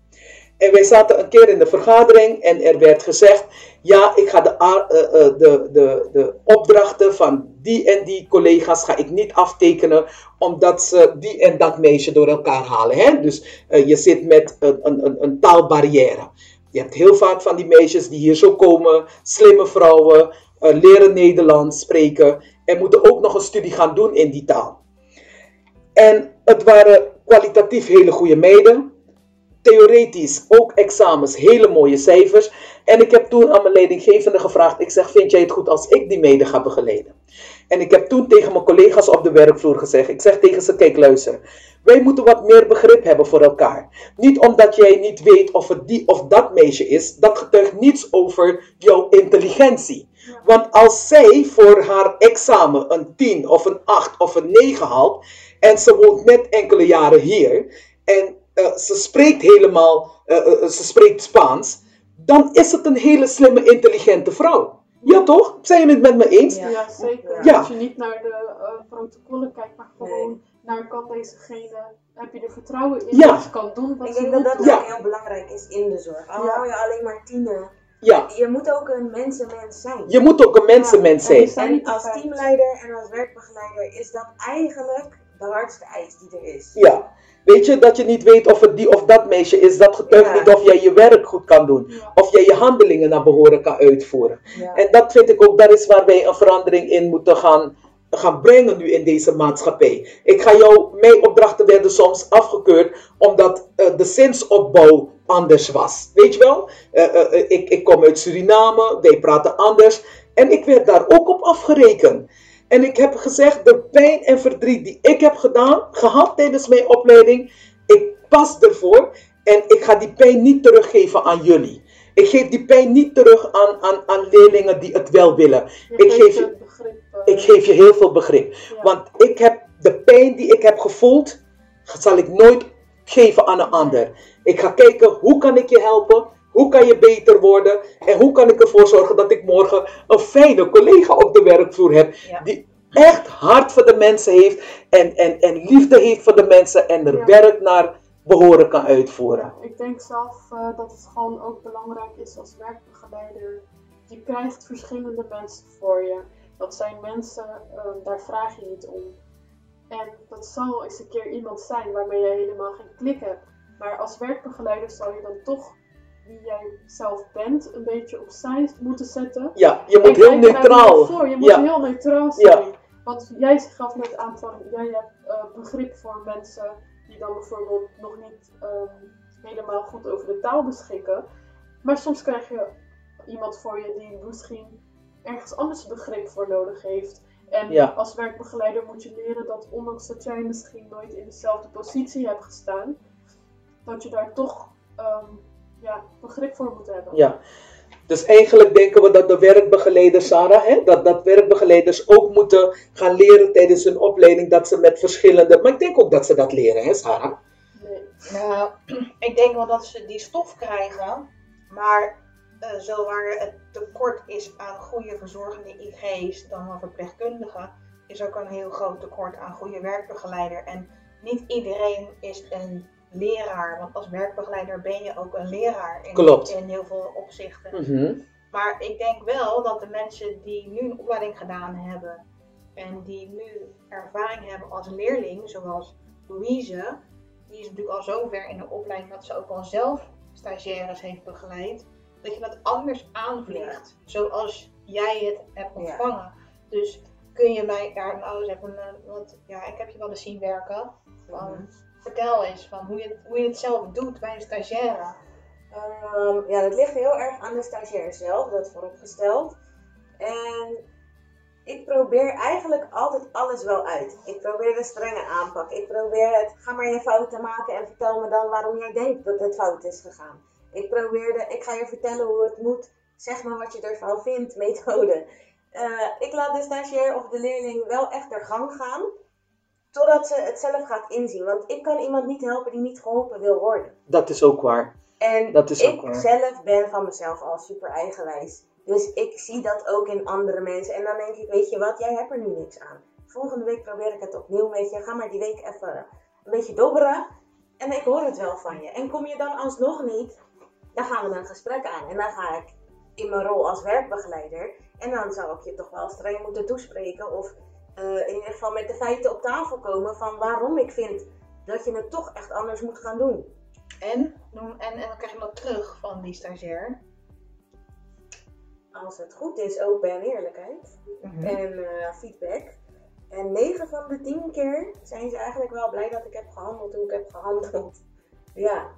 En wij zaten een keer in de vergadering en er werd gezegd: Ja, ik ga de, uh, de, de, de opdrachten van die en die collega's ga ik niet aftekenen, omdat ze die en dat meisje door elkaar halen. Hè? Dus je zit met een, een, een taalbarrière. Je hebt heel vaak van die meisjes die hier zo komen, slimme vrouwen, leren Nederlands spreken en moeten ook nog een studie gaan doen in die taal. En het waren kwalitatief hele goede meiden. Theoretisch ook examens, hele mooie cijfers. En ik heb toen aan mijn leidinggevende gevraagd: ik zeg, vind jij het goed als ik die meiden ga begeleiden? En ik heb toen tegen mijn collega's op de werkvloer gezegd: ik zeg tegen ze, kijk luister. Wij moeten wat meer begrip hebben voor elkaar. Niet omdat jij niet weet of het die of dat meisje is, dat getuigt niets over jouw intelligentie. Want als zij voor haar examen een 10 of een 8 of een 9 haalt, en ze woont net enkele jaren hier, en uh, ze spreekt helemaal, uh, uh, ze spreekt Spaans, dan is het een hele slimme, intelligente vrouw. Ja, toch? Zijn jullie het met me eens?
Ja, ja zeker.
Ja.
Als je niet naar de uh, protocollen kijkt, maar gewoon nee. naar kan dezegene, heb je er vertrouwen in
Ja.
dat ze kan doen wat
Ik
ze
denk dat dat heel belangrijk is in de zorg. Al
Ja.
hou je alleen maar tiener.
Ja,
Je moet ook een mensenmens zijn.
je moet ook een mensenmens
Ja, je
zijn.
En als teamleider en als werkbegeleider is dat eigenlijk de hardste eis die er is.
Ja. Weet je, dat je niet weet of het die of dat meisje is, dat getuigt
Ja.
niet of jij je werk goed kan doen.
Ja.
Of jij je handelingen naar behoren kan uitvoeren.
Ja.
En dat vind ik ook, dat is waar wij een verandering in moeten gaan, gaan brengen nu in deze maatschappij. Ik ga jou, mijn opdrachten werden soms afgekeurd omdat eh, de zinsopbouw anders was. Weet je wel? Eh, eh, ik, ik kom uit Suriname, wij praten anders. En ik werd daar ook op afgerekend. En ik heb gezegd, de pijn en verdriet die ik heb gedaan, gehad tijdens mijn opleiding, ik pas ervoor en ik ga die pijn niet teruggeven aan jullie. Ik geef die pijn niet terug aan, aan, aan leerlingen die het wel willen. Ik geef je-
eh,
Ik geef je heel veel begrip.
ja.
Want ik heb de pijn die ik heb gevoeld, zal ik nooit geven aan een ander. Ik ga kijken hoe kan ik je helpen, hoe kan je beter worden en hoe kan ik ervoor zorgen dat ik morgen een fijne collega op de werkvloer heb
Ja.
die echt hart voor de mensen heeft en, en, en liefde heeft voor de mensen en er
Ja.
werk naar behoren kan uitvoeren.
Ik denk zelf eh, dat het gewoon ook belangrijk is als werkbegeleider. Je krijgt verschillende mensen voor je. Dat zijn mensen, eh, daar vraag je niet om. En dat zal eens een keer iemand zijn waarmee jij helemaal geen klik hebt. Maar als werkbegeleider zou je dan toch wie jij zelf bent een beetje opzij moeten zetten.
Ja, je moet heel neutraal.
Voor. Je moet
Ja.
heel neutraal
Ja.
zijn. Want jij gaf net aan van, jij hebt eh, begrip voor mensen die dan bijvoorbeeld nog niet ehm, helemaal goed over de taal beschikken. Maar soms krijg je iemand voor je die misschien ergens anders begrip voor nodig heeft. En
Ja.
als werkbegeleider moet je leren dat ondanks dat jij misschien nooit in dezelfde positie hebt gestaan, dat je daar toch ehm, ja, begrip voor moet hebben.
Ja. Dus eigenlijk denken we dat de werkbegeleiders, Sarah, hè, dat, dat werkbegeleiders ook moeten gaan leren tijdens hun opleiding dat ze met verschillende. Maar ik denk ook dat ze dat leren, hè, Sarah?
Nee.
Nou, ik denk wel dat ze die stof krijgen, maar eh, zo waar het tekort is aan goede verzorgende IG's dan wel verpleegkundigen, is ook een heel groot tekort aan goede werkbegeleider. En niet iedereen is een leraar, want als werkbegeleider ben je ook een leraar in,
Klopt.
in heel veel opzichten.
Mhm.
Maar ik denk wel dat de mensen die nu een opleiding gedaan hebben en die nu ervaring hebben als leerling, zoals Louise, die is natuurlijk al zover in de opleiding dat ze ook al zelf stagiaires heeft begeleid, dat je dat anders aanvliegt, zoals jij het hebt
Ja.
ontvangen. Dus kun je mij daar nou eens even, eh, want ja, ik heb je wel eens zien werken.
Mhm.
Vertel eens van hoe je, hoe je het zelf doet bij een stagiaire.
Ehm, ja, dat ligt heel erg aan de stagiair zelf, dat vooropgesteld. En ik probeer eigenlijk altijd alles wel uit. Ik probeer de strenge aanpak. Ik probeer het, ga maar je fouten maken en vertel me dan waarom jij denkt dat het fout is gegaan. Ik probeerde, ik ga je vertellen hoe het moet. Zeg maar wat je ervan vindt, methode. Eh, ik laat de stagiair of de leerling wel echt er gang gaan. Totdat ze het zelf gaat inzien. Want ik kan iemand niet helpen die niet geholpen wil worden.
Dat is ook waar.
En
Dat is ook
ik
waar.
zelf ben van mezelf al super eigenwijs. Dus ik zie dat ook in andere mensen. En dan denk ik, weet je wat, jij hebt er nu niks aan. Volgende week probeer ik het opnieuw met je. Ga maar die week even een beetje dobberen. En ik hoor het wel van je. En kom je dan alsnog niet, dan gaan we een gesprek aan. En dan ga ik in mijn rol als werkbegeleider. En dan zou ik je toch wel streng moeten toespreken. Of eh, in ieder geval met de feiten op tafel komen van waarom ik vind dat je het toch echt anders moet gaan doen.
En, en, en dan krijg je dat terug van die stagiair.
als het goed is, open en eerlijkheid. En eh, feedback. En 9 van de 10 keer zijn ze eigenlijk wel blij dat ik heb gehandeld hoe ik heb gehandeld. Ja,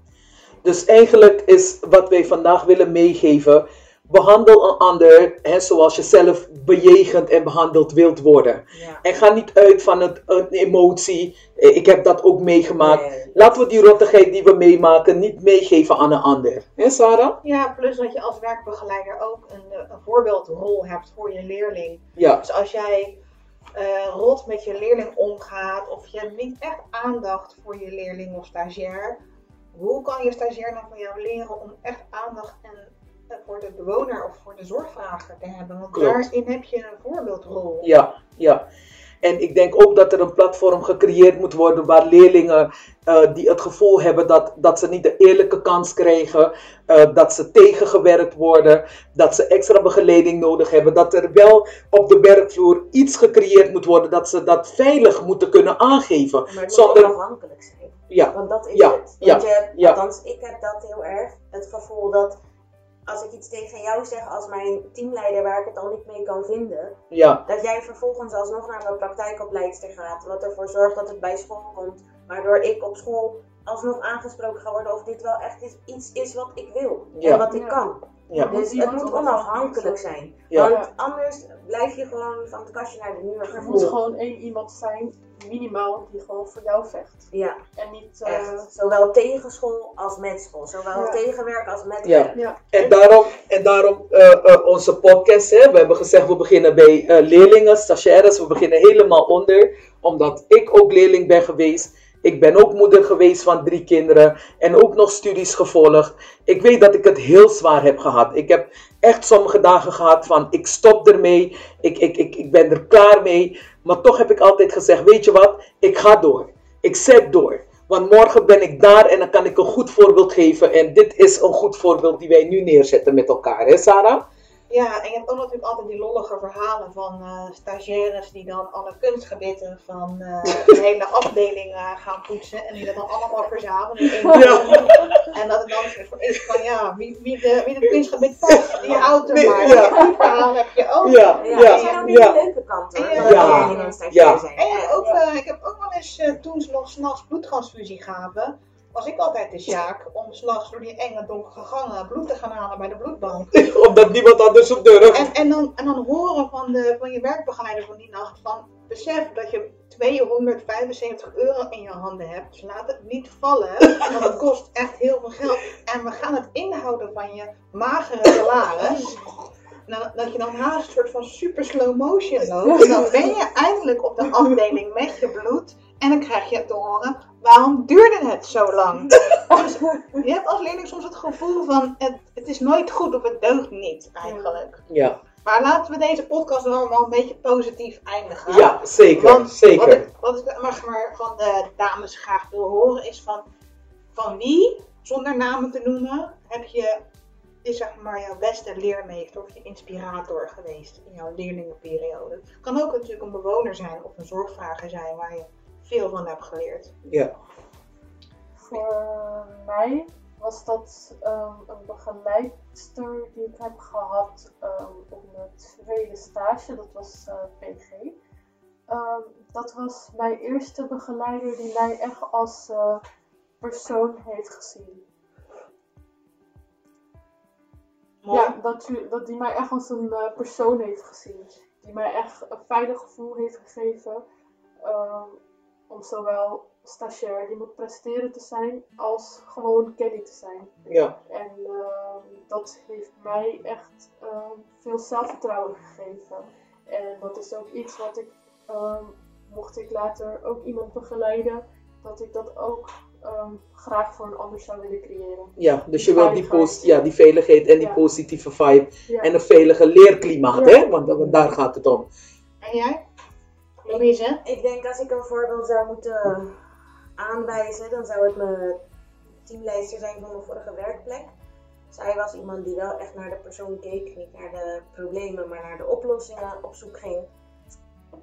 Dus eigenlijk is wat wij vandaag willen meegeven. Behandel een ander hè, zoals je zelf bejegend en behandeld wilt worden.
ja.
En ga niet uit van het, een emotie. Eh, Ik heb dat ook meegemaakt.
Nee.
Laten we die rottigheid die we meemaken niet meegeven aan een ander. Hè, Sarah?
Ja, plus dat je als werkbegeleider ook een, eh, een voorbeeldrol hebt voor je leerling.
Ja,
Dus als jij eh, rot met je leerling omgaat of je hebt niet echt aandacht voor je leerling of stagiair, hoe kan je stagiair dan van jou leren om echt aandacht en, voor de bewoner of voor de zorgvrager te hebben? Want
Klopt.
daarin heb je een voorbeeldrol.
ja, ja. En ik denk ook dat er een platform gecreëerd moet worden waar leerlingen eh, die het gevoel hebben dat, dat ze niet de eerlijke kans krijgen, eh, dat ze tegengewerkt worden, dat ze extra begeleiding nodig hebben, dat er wel op de werkvloer iets gecreëerd moet worden dat ze dat veilig moeten kunnen aangeven.
Maar het
Zonder,
onafhankelijk zijn.
ja,
Want dat is
Ja,
het.
ja,
Want je hebt,
ja.
althans, ik heb dat heel erg. Het gevoel dat als ik iets tegen jou zeg als mijn teamleider waar ik het al niet mee kan vinden,
ja,
dat jij vervolgens alsnog naar mijn praktijkopleidster gaat. Wat ervoor zorgt dat het bij school komt. Waardoor ik op school alsnog aangesproken ga worden of dit wel echt is, iets is wat ik wil.
Ja.
En wat ik
Ja.
kan.
ja,
Dus het moet onafhankelijk zijn.
Ja.
Want anders blijf je gewoon van het kastje naar de muur
Er moet gewoon één iemand zijn, minimaal, die gewoon voor jou vecht.
Ja,
En niet... eh,
echt. Zowel tegen school als met school. Zowel
Ja.
tegen werk als met
Ja.
werk.
ja.
En daarom, en daarom eh, eh, onze podcast. Hè. We hebben gezegd, we beginnen bij eh, leerlingen, stagiaires. We beginnen helemaal onder. Omdat ik ook leerling ben geweest. Ik ben ook moeder geweest van drie kinderen. En ook nog studies gevolgd. Ik weet dat ik het heel zwaar heb gehad. Ik heb echt sommige dagen gehad van, ik stop ermee. Ik, ik, ik, ik ben er klaar mee. Maar toch heb ik altijd gezegd, weet je wat? Ik ga door. Ik zet door. Want morgen ben ik daar en dan kan ik een goed voorbeeld geven. En dit is een goed voorbeeld die wij nu neerzetten met elkaar, hè Sarah?
Ja, en je hebt ook natuurlijk altijd die lollige verhalen van eh, stagiaires die dan alle kunstgebitten van eh de hele afdeling eh, gaan poetsen en die dat dan allemaal verzamelen. in één
Ja.
En dat het dan is van ja, wie, wie, de, wie het kunstgebit past, die houdt er maar.
ja.
Die verhaal heb je ook.
Ja,
Ja,
ja,
dat zijn ook niet
ja.
de leuke kanten hoor.
Ja.
Ja.
en
ook, eh, ik heb ook wel eens eh, toen ze nog s'nachts bloedtransfusie gaven, was ik altijd de Sjaak om s'nachts door die enge donkere gangen bloed te gaan halen bij de bloedbank.
Omdat niemand anders het durft.
En, en, dan, en dan horen van, de, van je werkbegeleider van die nacht van besef dat je 275 euro in je handen hebt. Dus laat het niet vallen, want het kost echt heel veel geld. En we gaan het inhouden van je magere salaris. Dat je dan haast een soort van super slow motion loopt. En dan ben je eindelijk op de afdeling met je bloed. En dan krijg je te horen, waarom duurde het zo lang? Dus je hebt als leerling soms het gevoel van, het, het is nooit goed of het deugt niet eigenlijk.
Ja,
Maar laten we deze podcast wel, wel een beetje positief eindigen.
ja zeker.
Want Wat
zeker.
ik, wat ik maar, maar van de dames graag wil horen is van, van wie, zonder namen te noemen, heb je, is zeg maar jouw beste leermeester of je inspirator geweest in jouw leerlingenperiode. Het kan ook natuurlijk een bewoner zijn of een zorgvrager zijn waar je veel van hebt geleerd.
Ja.
Voor mij was dat ehm, een begeleidster die ik heb gehad ehm, op mijn tweede stage, dat was eh, PG. Ehm, dat was mijn eerste begeleider die mij echt als eh, persoon heeft gezien.
Mooi.
Ja, dat, u- dat die mij echt als een eh, persoon heeft gezien. Die mij echt een veilig gevoel heeft gegeven. ehm, om zowel stagiair die moet presteren te zijn, als gewoon Kenny te zijn.
Ja.
En ehm, dat heeft mij echt ehm, veel zelfvertrouwen gegeven. En dat is ook iets wat ik, ehm, mocht ik later ook iemand begeleiden, dat ik dat ook ehm, graag voor een ander zou willen creëren.
Ja, dus je wilt die, post, ja, die veiligheid en die
Ja.
positieve vibe
Ja.
en een veilige leerklimaat,
Ja.
hè? Want, want daar gaat het om.
En jij? Louise?
Ik denk als ik een voorbeeld zou moeten aanwijzen, dan zou het mijn teamleider zijn van mijn vorige werkplek. Zij was iemand die wel echt naar de persoon keek, niet naar de problemen, maar naar de oplossingen op zoek ging.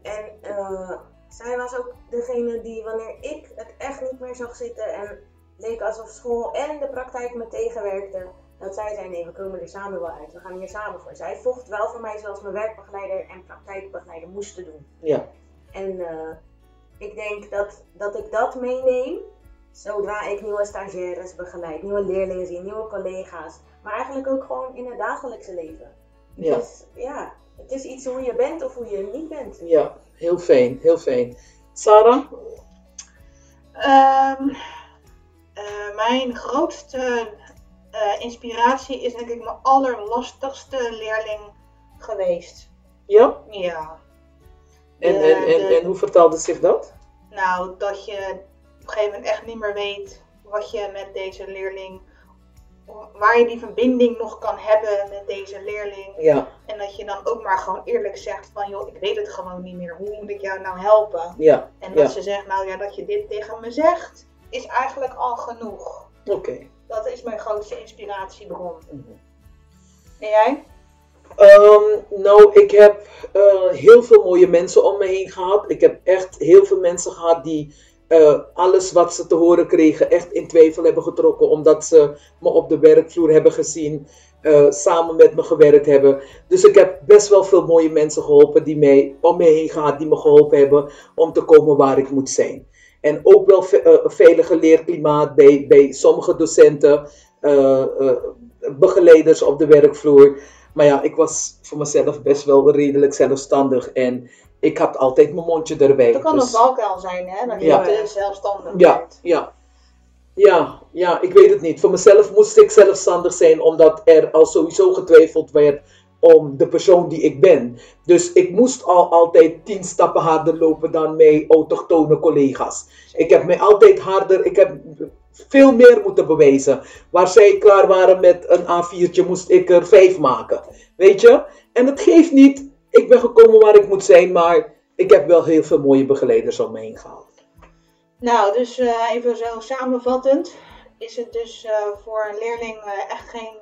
En eh, zij was ook degene die, wanneer ik het echt niet meer zag zitten en leek alsof school en de praktijk me tegenwerkte, dat zij zei: nee, we komen er samen wel uit, we gaan hier samen voor. Zij vocht wel voor mij zoals mijn werkbegeleider en praktijkbegeleider moesten doen.
Ja.
En eh, ik denk dat, dat ik dat meeneem zodra ik nieuwe stagiaires begeleid, nieuwe leerlingen zie, nieuwe collega's. Maar eigenlijk ook gewoon in het dagelijkse leven.
Ja.
Dus ja, het is iets hoe je bent of hoe je niet bent.
Ja, heel fijn, heel fijn. Sarah?
Ehm, eh, mijn grootste eh, inspiratie is denk ik mijn allerlastigste leerling geweest.
Ja?
Ja.
En,
De-
en, en,
de-
en hoe vertaalde zich dat?
Nou, dat je op een gegeven moment echt niet meer weet wat je met deze leerling, waar je die verbinding nog kan hebben met deze leerling.
Ja,
En dat je dan ook maar gewoon eerlijk zegt van, joh, ik weet het gewoon niet meer. Hoe moet ik jou nou helpen?
ja,
En dat
Ja.
ze zegt, nou ja, dat je dit tegen me zegt, is eigenlijk al genoeg.
oké.
Dat is mijn grootste inspiratiebron.
Mhm.
En jij?
Ehm, nou, ik heb eh, heel veel mooie mensen om me heen gehad. Ik heb echt heel veel mensen gehad die eh, alles wat ze te horen kregen echt in twijfel hebben getrokken. Omdat ze me op de werkvloer hebben gezien, eh, samen met me gewerkt hebben. Dus ik heb best wel veel mooie mensen geholpen die mij om me heen gehad, die me geholpen hebben om te komen waar ik moet zijn. En ook wel een veilige leerklimaat bij, bij sommige docenten, begeleiders op de werkvloer. Maar ja, ik was voor mezelf best wel redelijk zelfstandig. En ik had altijd mijn mondje erbij.
Dat kan
Dus-
een valkuil zijn, hè? Dat je
Ja.
te zelfstandig
ja,
bent.
ja. Ja, ja, ik weet het niet. Voor mezelf moest ik zelfstandig zijn, omdat er al sowieso getwijfeld werd om de persoon die ik ben. Dus ik moest al altijd tien stappen harder lopen dan mijn autochtone collega's. Ik heb mij altijd harder, ik heb veel meer moeten bewijzen. Waar zij klaar waren met een A4'tje, moest ik er vijf maken. Weet je? En het geeft niet. Ik ben gekomen waar ik moet zijn, maar ik heb wel heel veel mooie begeleiders om me heen gehad.
Nou, dus eh, even zo samenvattend is het dus eh, voor een leerling eh, echt geen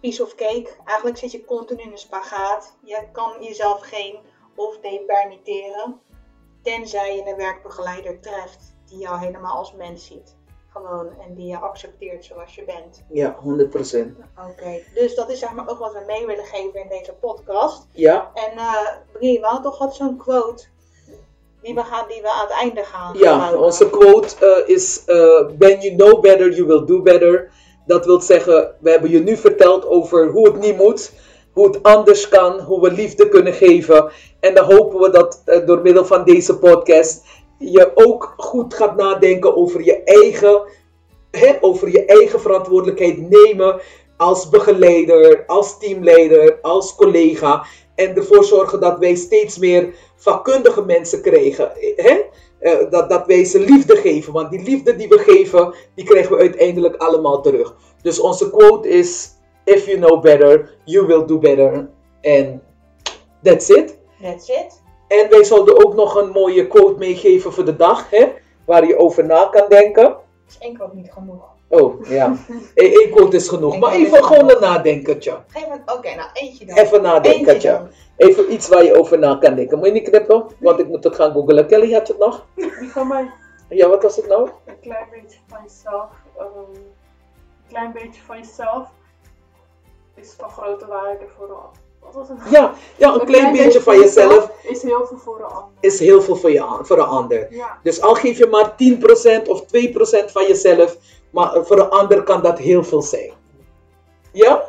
piece of cake. Eigenlijk zit je continu in een spagaat. Je kan jezelf geen off-day permitteren, tenzij je een werkbegeleider treft die jou helemaal als mens ziet. Gewoon, en die je accepteert zoals je bent.
Ja, 100%.
Oké, dus dat is zeg maar ook wat we mee willen geven in deze podcast.
Ja,
En eh Brie, we hadden toch wat zo'n quote die we, gaan, die we aan het einde gaan
Ja,
gebruiken.
onze quote eh, is: eh, When you know better, you will do better. Dat wil zeggen, we hebben je nu verteld over hoe het niet moet, hoe het anders kan, hoe we liefde kunnen geven. En dan hopen we dat door middel van deze podcast je ook goed gaat nadenken over je eigen, hè, over je eigen verantwoordelijkheid nemen als begeleider, als teamleider, als collega. En ervoor zorgen dat wij steeds meer vakkundige mensen krijgen. Hè? Eh, dat, dat wij ze liefde geven. Want die liefde die we geven, die krijgen we uiteindelijk allemaal terug. Dus onze quote is: If you know better, you will do better. En that's it.
That's it.
En wij zouden ook nog een mooie quote meegeven voor de dag, hè? waar je over na kan denken.
Is één quote niet genoeg.
Oh ja, Eén één quote is genoeg.
Eén
Maar even gewoon
genoeg.
een nadenkertje.
Geef het, oké, nou eentje dan.
Even
Eentje
nadenkertje.
dan.
Even iets waar je over na kan denken. Moet je niet knippen? Want ik moet het gaan googlen. Kelly, had je het nog?
Die van mij.
Ja, wat was het nou?
Een klein beetje van jezelf. ehm, een klein beetje van jezelf is van grote waarde voor
Ja, ja een klein beetje van jezelf
is heel veel voor de ander.
is heel veel voor, je, voor een ander.
Ja,
Dus al geef je maar 10% of 2% van jezelf, maar voor een ander kan dat heel veel zijn. Ja?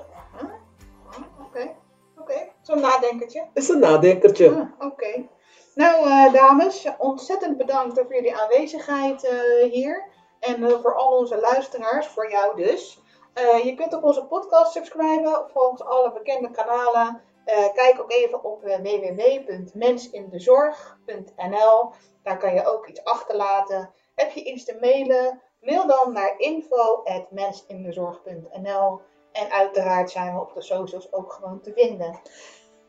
Oké, oké. Zo'n nadenkertje.
Is een nadenkertje.
Oké. Nou, eh, dames, ontzettend bedankt voor jullie aanwezigheid eh, hier. En eh, voor al onze luisteraars, voor jou dus. Eh, je kunt op onze podcast subscriben, volgens alle bekende kanalen. Eh, kijk ook even op eh, www.mensindezorg.nl. Daar kan je ook iets achterlaten. Heb je iets te mailen? Mail dan naar info.mensindezorg.nl. En uiteraard zijn we op de socials ook gewoon te vinden.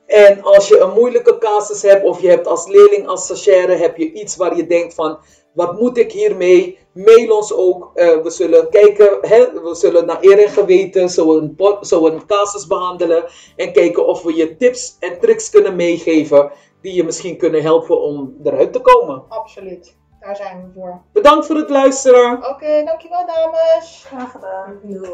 En als je een moeilijke casus hebt of je hebt als leerling, als stagiaire, heb je iets waar je denkt van, wat moet ik hiermee? Mail ons ook. Eh, we zullen kijken, hè, we zullen naar eer en geweten zo een, pot- zo een casus behandelen. En kijken of we je tips en tricks kunnen meegeven die je misschien kunnen helpen om eruit te komen.
Absoluut. Daar zijn we voor.
Bedankt voor het luisteren.
Oké, dankjewel dames.
graag gedaan.
Doei.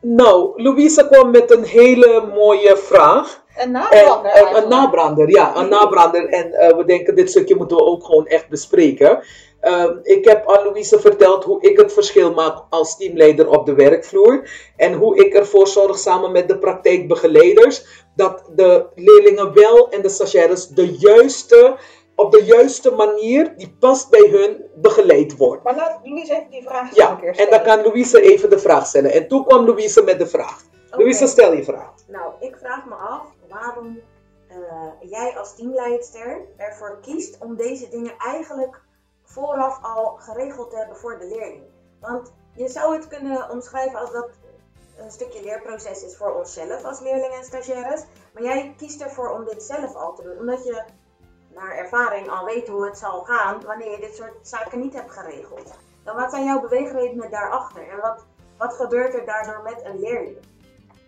Nou, Louisa kwam met een hele mooie vraag.
Een
En,
nabrander
en een nabrander, ja, een nabrander. En eh, we denken, dit stukje moeten we ook gewoon echt bespreken. Ehm, ik heb aan Louise verteld hoe ik het verschil maak als teamleider op de werkvloer. En hoe ik ervoor zorg samen met de praktijkbegeleiders dat de leerlingen wel en de stagiaires de juiste, op de juiste manier, die past bij hun, begeleid wordt.
Maar laat Louise even die vraag
Ja,
een keer
en dan
stellen.
kan Louise even de vraag stellen. En toen kwam Louise met de vraag. Louise, stel je vraag.
Nou, ik vraag me af waarom eh, jij als teamleidster ervoor kiest om deze dingen eigenlijk vooraf al geregeld te hebben voor de leerling. Want je zou het kunnen omschrijven als dat een stukje leerproces is voor onszelf als leerlingen en stagiaires. Maar jij kiest ervoor om dit zelf al te doen, omdat je naar ervaring al weet hoe het zal gaan wanneer je dit soort zaken niet hebt geregeld. Dan wat zijn jouw beweegredenen daarachter en wat, wat gebeurt er daardoor met een leerling?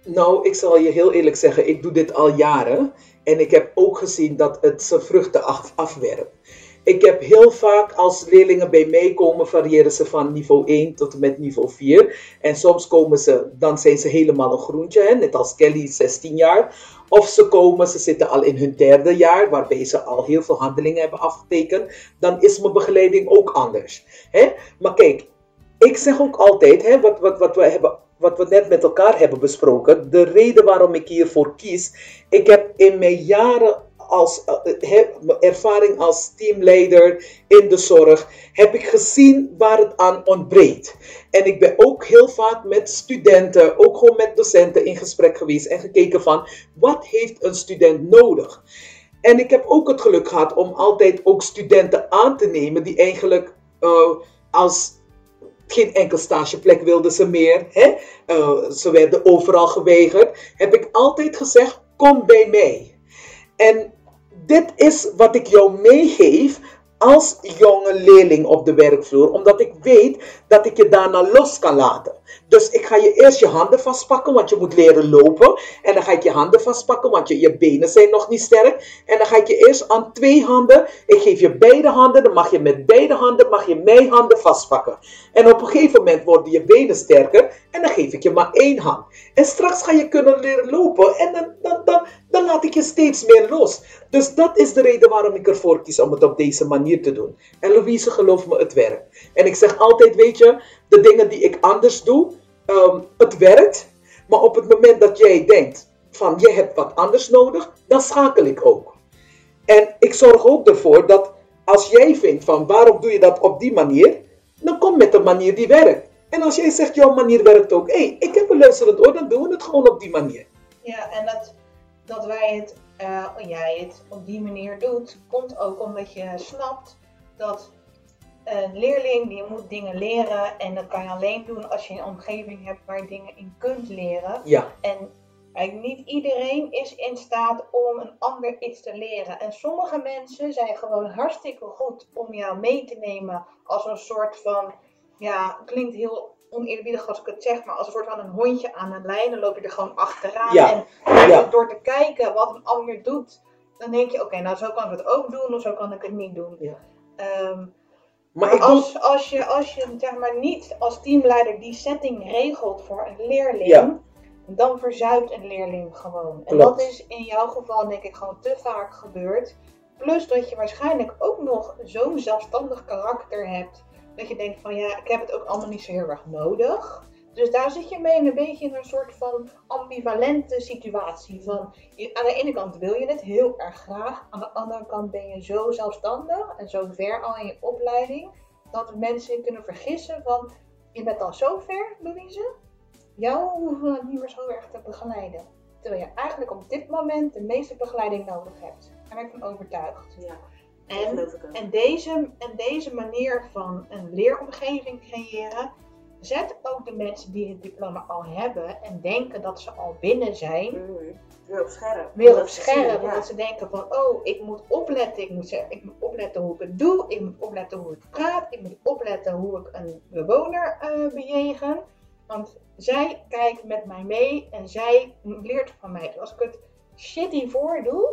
Nou, ik zal je heel eerlijk zeggen, ik doe dit al jaren. En ik heb ook gezien dat het zijn vruchten af, afwerpt. Ik heb heel vaak als leerlingen bij mij komen, variëren ze van niveau 1 tot en met niveau 4. En soms komen ze, dan zijn ze helemaal een groentje, hè? net als Kelly, 16 jaar. Of ze komen, ze zitten al in hun derde jaar, waarbij ze al heel veel handelingen hebben afgetekend. Dan is mijn begeleiding ook anders. Hè? Maar kijk, ik zeg ook altijd, hè, wat, wat, wat, we hebben, wat we net met elkaar hebben besproken, de reden waarom ik hiervoor kies, ik heb in mijn jaren als eh, mijn ervaring als teamleider in de zorg, heb ik gezien waar het aan ontbreekt. En ik ben ook heel vaak met studenten, ook gewoon met docenten in gesprek geweest en gekeken van wat heeft een student nodig. En ik heb ook het geluk gehad om altijd ook studenten aan te nemen die eigenlijk eh, als geen enkel stageplek wilden ze meer. Hè? Eh, ze werden overal geweigerd. Heb ik altijd gezegd: kom bij mij. En dit is wat ik jou meegeef als jonge leerling op de werkvloer, omdat ik weet dat ik je daarna los kan laten. Dus ik ga je eerst je handen vastpakken, want je moet leren lopen. En dan ga ik je handen vastpakken, want je, je benen zijn nog niet sterk. En dan ga ik je eerst aan twee handen, ik geef je beide handen, dan mag je met beide handen, mag je mijn handen vastpakken. En op een gegeven moment worden je benen sterker en dan geef ik je maar één hand. En straks ga je kunnen leren lopen en dan, dan, dan, dan laat ik je steeds meer los. Dus dat is de reden waarom ik ervoor kies om het op deze manier te doen. En Louise, geloof me, het werkt. En ik zeg altijd, weet je, de dingen die ik anders doe, ehm, het werkt. Maar op het moment dat jij denkt van je hebt wat anders nodig, dan schakel ik ook. En ik zorg ook ervoor dat als jij vindt van waarom doe je dat op die manier, dan kom met een manier die werkt. En als jij zegt jouw manier werkt ook, hé, hey, ik heb een luisterend oor, dan doen we het gewoon op die manier.
Ja, en dat, dat wij het, uh, jij het op die manier doet, komt ook omdat je snapt dat een leerling die moet dingen leren en dat kan je alleen doen als je een omgeving hebt waar je dingen in kunt leren.
Ja.
En niet iedereen is in staat om een ander iets te leren. En sommige mensen zijn gewoon hartstikke goed om jou mee te nemen als een soort van, ja, klinkt heel oneerbiedig als ik het zeg, maar als een soort van een hondje aan een lijn, dan loop je er gewoon achteraan.
Ja.
En
Ja.
door te kijken wat een ander doet, dan denk je, oké, nou zo kan ik het ook doen of zo kan ik het niet doen.
Ja.
Ehm,
Maar
als, als je, als je zeg maar, niet als teamleider die setting regelt voor een leerling,
Ja.
dan verzuipt een leerling gewoon. En
Klopt.
dat is in jouw geval denk ik gewoon te vaak gebeurd. Plus dat je waarschijnlijk ook nog zo'n zelfstandig karakter hebt. Dat je denkt van ja, ik heb het ook allemaal niet zo heel erg nodig. Dus daar zit je mee in een beetje in een soort van ambivalente situatie. Van, aan de ene kant wil je het heel erg graag. Aan de andere kant ben je zo zelfstandig en zo ver al in je opleiding. Dat mensen kunnen vergissen van, je bent al zo ver, Louise. Jou hoeven we niet meer zo erg te begeleiden. Terwijl je eigenlijk op dit moment de meeste begeleiding nodig hebt. Daar ben ik van overtuigd.
Ja,
En
ik
en deze, en deze manier van een leeromgeving creëren, zet ook de mensen die het diploma al hebben en denken dat ze al binnen zijn,
Mhm. Weer op scherp.
weer op scherp.
ja.
Dat ze denken van, oh, ik moet opletten, ik moet, ik moet opletten hoe ik het doe, ik moet opletten hoe ik praat, ik moet opletten hoe ik een bewoner eh bejegen. Want zij kijkt met mij mee en zij leert van mij. Dus als ik het shitty voordoe,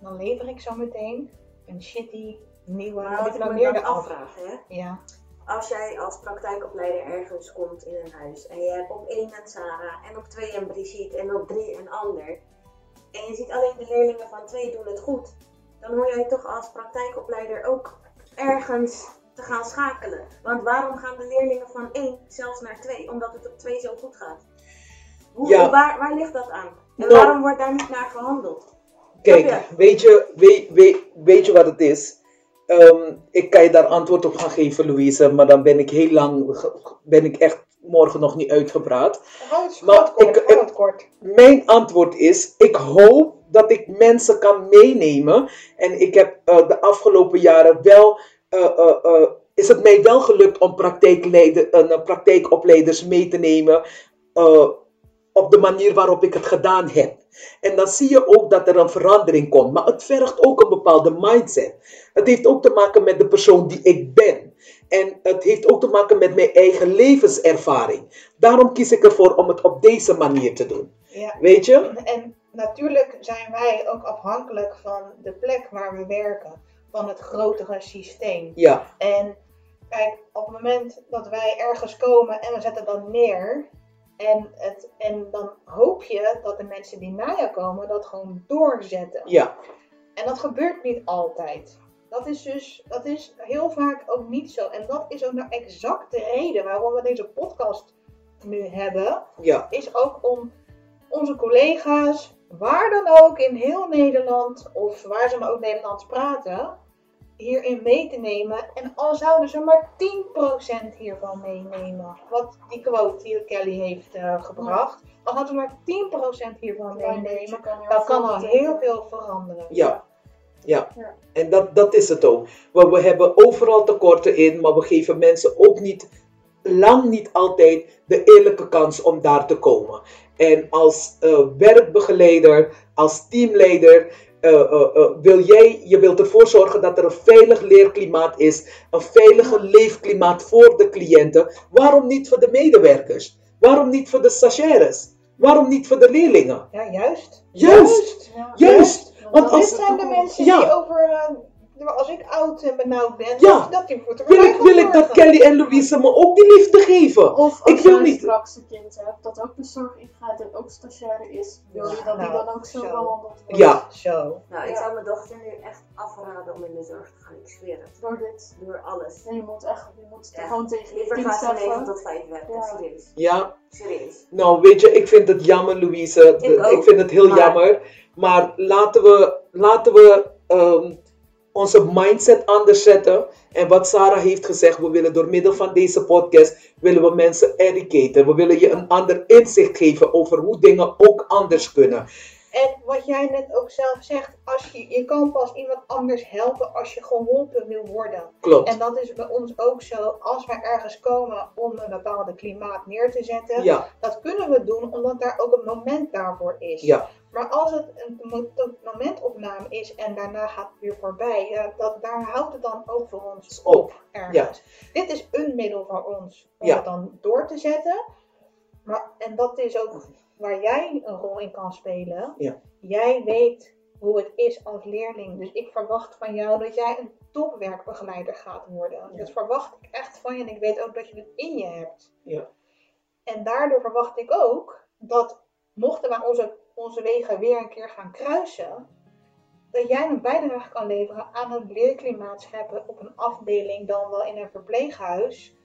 dan lever ik zo meteen een shitty nieuwe
Maar wat ik me
gediplomeerde
dan
af.
afvraag, hè.
Ja.
Als jij als praktijkopleider ergens komt in een huis en je hebt op één een Sarah en op twee een Brigitte en op drie een ander en je ziet alleen de leerlingen van twee doen het goed, dan hoor jij toch als praktijkopleider ook ergens te gaan schakelen. Want waarom gaan de leerlingen van één zelfs naar twee? Omdat het op twee zo goed gaat. Hoe,
Ja.
waar, waar ligt dat aan? En
Nou.
waarom wordt daar niet naar verhandeld?
Kijk, weet je, weet, weet, weet je wat het is? Ehm, ik kan je daar antwoord op gaan geven, Louise, maar dan ben ik heel lang, ben ik echt morgen nog niet uitgepraat.
Hou het
Maar
kort,
ik-. Mijn antwoord is, ik hoop dat ik mensen kan meenemen. En ik heb eh, de afgelopen jaren wel, eh, eh, is het mij wel gelukt om praktijkleider, praktijkopleiders mee te nemen. Op de manier waarop ik het gedaan heb. En dan zie je ook dat er een verandering komt. Maar het vergt ook een bepaalde mindset. Het heeft ook te maken met de persoon die ik ben. En het heeft ook te maken met mijn eigen levenservaring. Daarom kies ik ervoor om het op deze manier te doen.
Ja.
Weet je?
En natuurlijk zijn wij ook afhankelijk van de plek waar we werken, van het grotere systeem.
Ja,
En kijk, op het moment dat wij ergens komen en we zetten dat neer, en, het, en dan hoop je dat de mensen die na je komen dat gewoon doorzetten.
ja,
En dat gebeurt niet altijd. Dat is dus, dat is heel vaak ook niet zo. En dat is ook nou exact de reden waarom we deze podcast nu hebben
ja,
is ook om onze collega's, waar dan ook in heel Nederland, of waar ze maar ook Nederlands praten, hierin mee te nemen. En al zouden ze maar 10% hiervan meenemen, wat die quote die Kelly heeft eh, gebracht, al hadden ze maar 10% hiervan meenemen, dan kan al heel veel veranderen.
ja. Ja,
Ja.
en dat, dat is het ook. Want we hebben overal tekorten in, maar we geven mensen ook niet, lang niet altijd, de eerlijke kans om daar te komen. En als eh, werkbegeleider, als teamleider, eh, eh, eh, wil jij, je wilt ervoor zorgen dat er een veilig leerklimaat is, een veilige leefklimaat voor de cliënten. Waarom niet voor de medewerkers? Waarom niet voor de stagiaires? Waarom niet voor de leerlingen?
Ja, juist.
Juist,
Ja.
juist. Want
Want dit
als,
zijn de mensen
ja.
die over, eh, als ik oud en benauwd ben,
Ja.
dat die voor te
Wil ik, wil ik dat Kelly en Louise me ook die liefde geven?
Of
Ik
als
wil
jij
niet-
straks een kind hebt dat ook de zorg ingaat en ook stagiaire is, wil je dat die
Nou,
dan ook zo behandeld wordt?
Ja.
Zo.
Nou, ik
Ja.
zou mijn dochter nu echt afraden om in de zorg te gaan. Ik zweer het.
Door dit.
Door alles.
Je moet echt, je moet
Ja.
gewoon tegen je kind
gaan van 9
zeggen.
tot 5 werken.
Ja.
Serieus.
Ja,
Serieus.
nou weet je, ik vind het jammer Louise.
Ik ook,
ik vind het heel
maar-
jammer. Maar laten we, laten we ehm, onze mindset anders zetten. En wat Sarah heeft gezegd, we willen door middel van deze podcast, willen we mensen educaten. We willen je een ander inzicht geven over hoe dingen ook anders kunnen.
En wat jij net ook zelf zegt, als je, je kan pas iemand anders helpen als je geholpen wil worden.
Klopt.
En dat is bij ons ook zo, als wij ergens komen om een bepaalde klimaat neer te zetten,
Ja,
dat kunnen we doen omdat daar ook een moment daarvoor is.
ja,
Maar als het een mo- een momentopname is en daarna gaat het weer voorbij, ja, dat, daar houdt het dan ook voor ons
Op.
op ergens. Dit is een middel voor ons om
Ja.
het dan door te zetten. Maar, en dat is ook waar jij een rol in kan spelen.
Ja.
Jij weet hoe het is als leerling. Dus ik verwacht van jou dat jij een topwerkbegeleider gaat worden. Dat verwacht ik echt van je en ik weet ook dat je het in je hebt.
Ja.
En daardoor verwacht ik ook dat mochten wij onze, onze wegen weer een keer gaan kruisen, dat jij een bijdrage kan leveren aan het leerklimaat scheppen op een afdeling, dan wel in een verpleeghuis,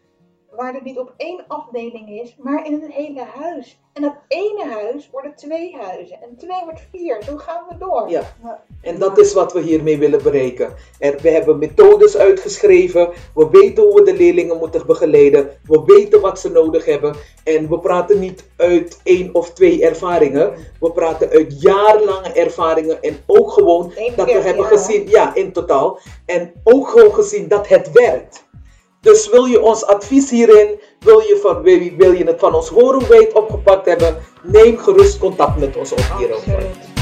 waar het niet op één afdeling is, maar in het hele huis. En dat ene huis worden twee huizen en twee wordt vier. Zo gaan we door.
Ja. En dat is wat we hiermee willen bereiken. En we hebben methodes uitgeschreven. We weten hoe we de leerlingen moeten begeleiden. We weten wat ze nodig hebben. En we praten niet uit één of twee ervaringen. We praten uit jarenlange ervaringen. En ook gewoon dat we
40
hebben
jaar,
gezien, ja, in totaal. En ook gewoon gezien dat het werkt. Dus wil je ons advies hierin, wil je, van, wil je, het van ons horen het opgepakt hebben, neem gerust contact met ons op hierover.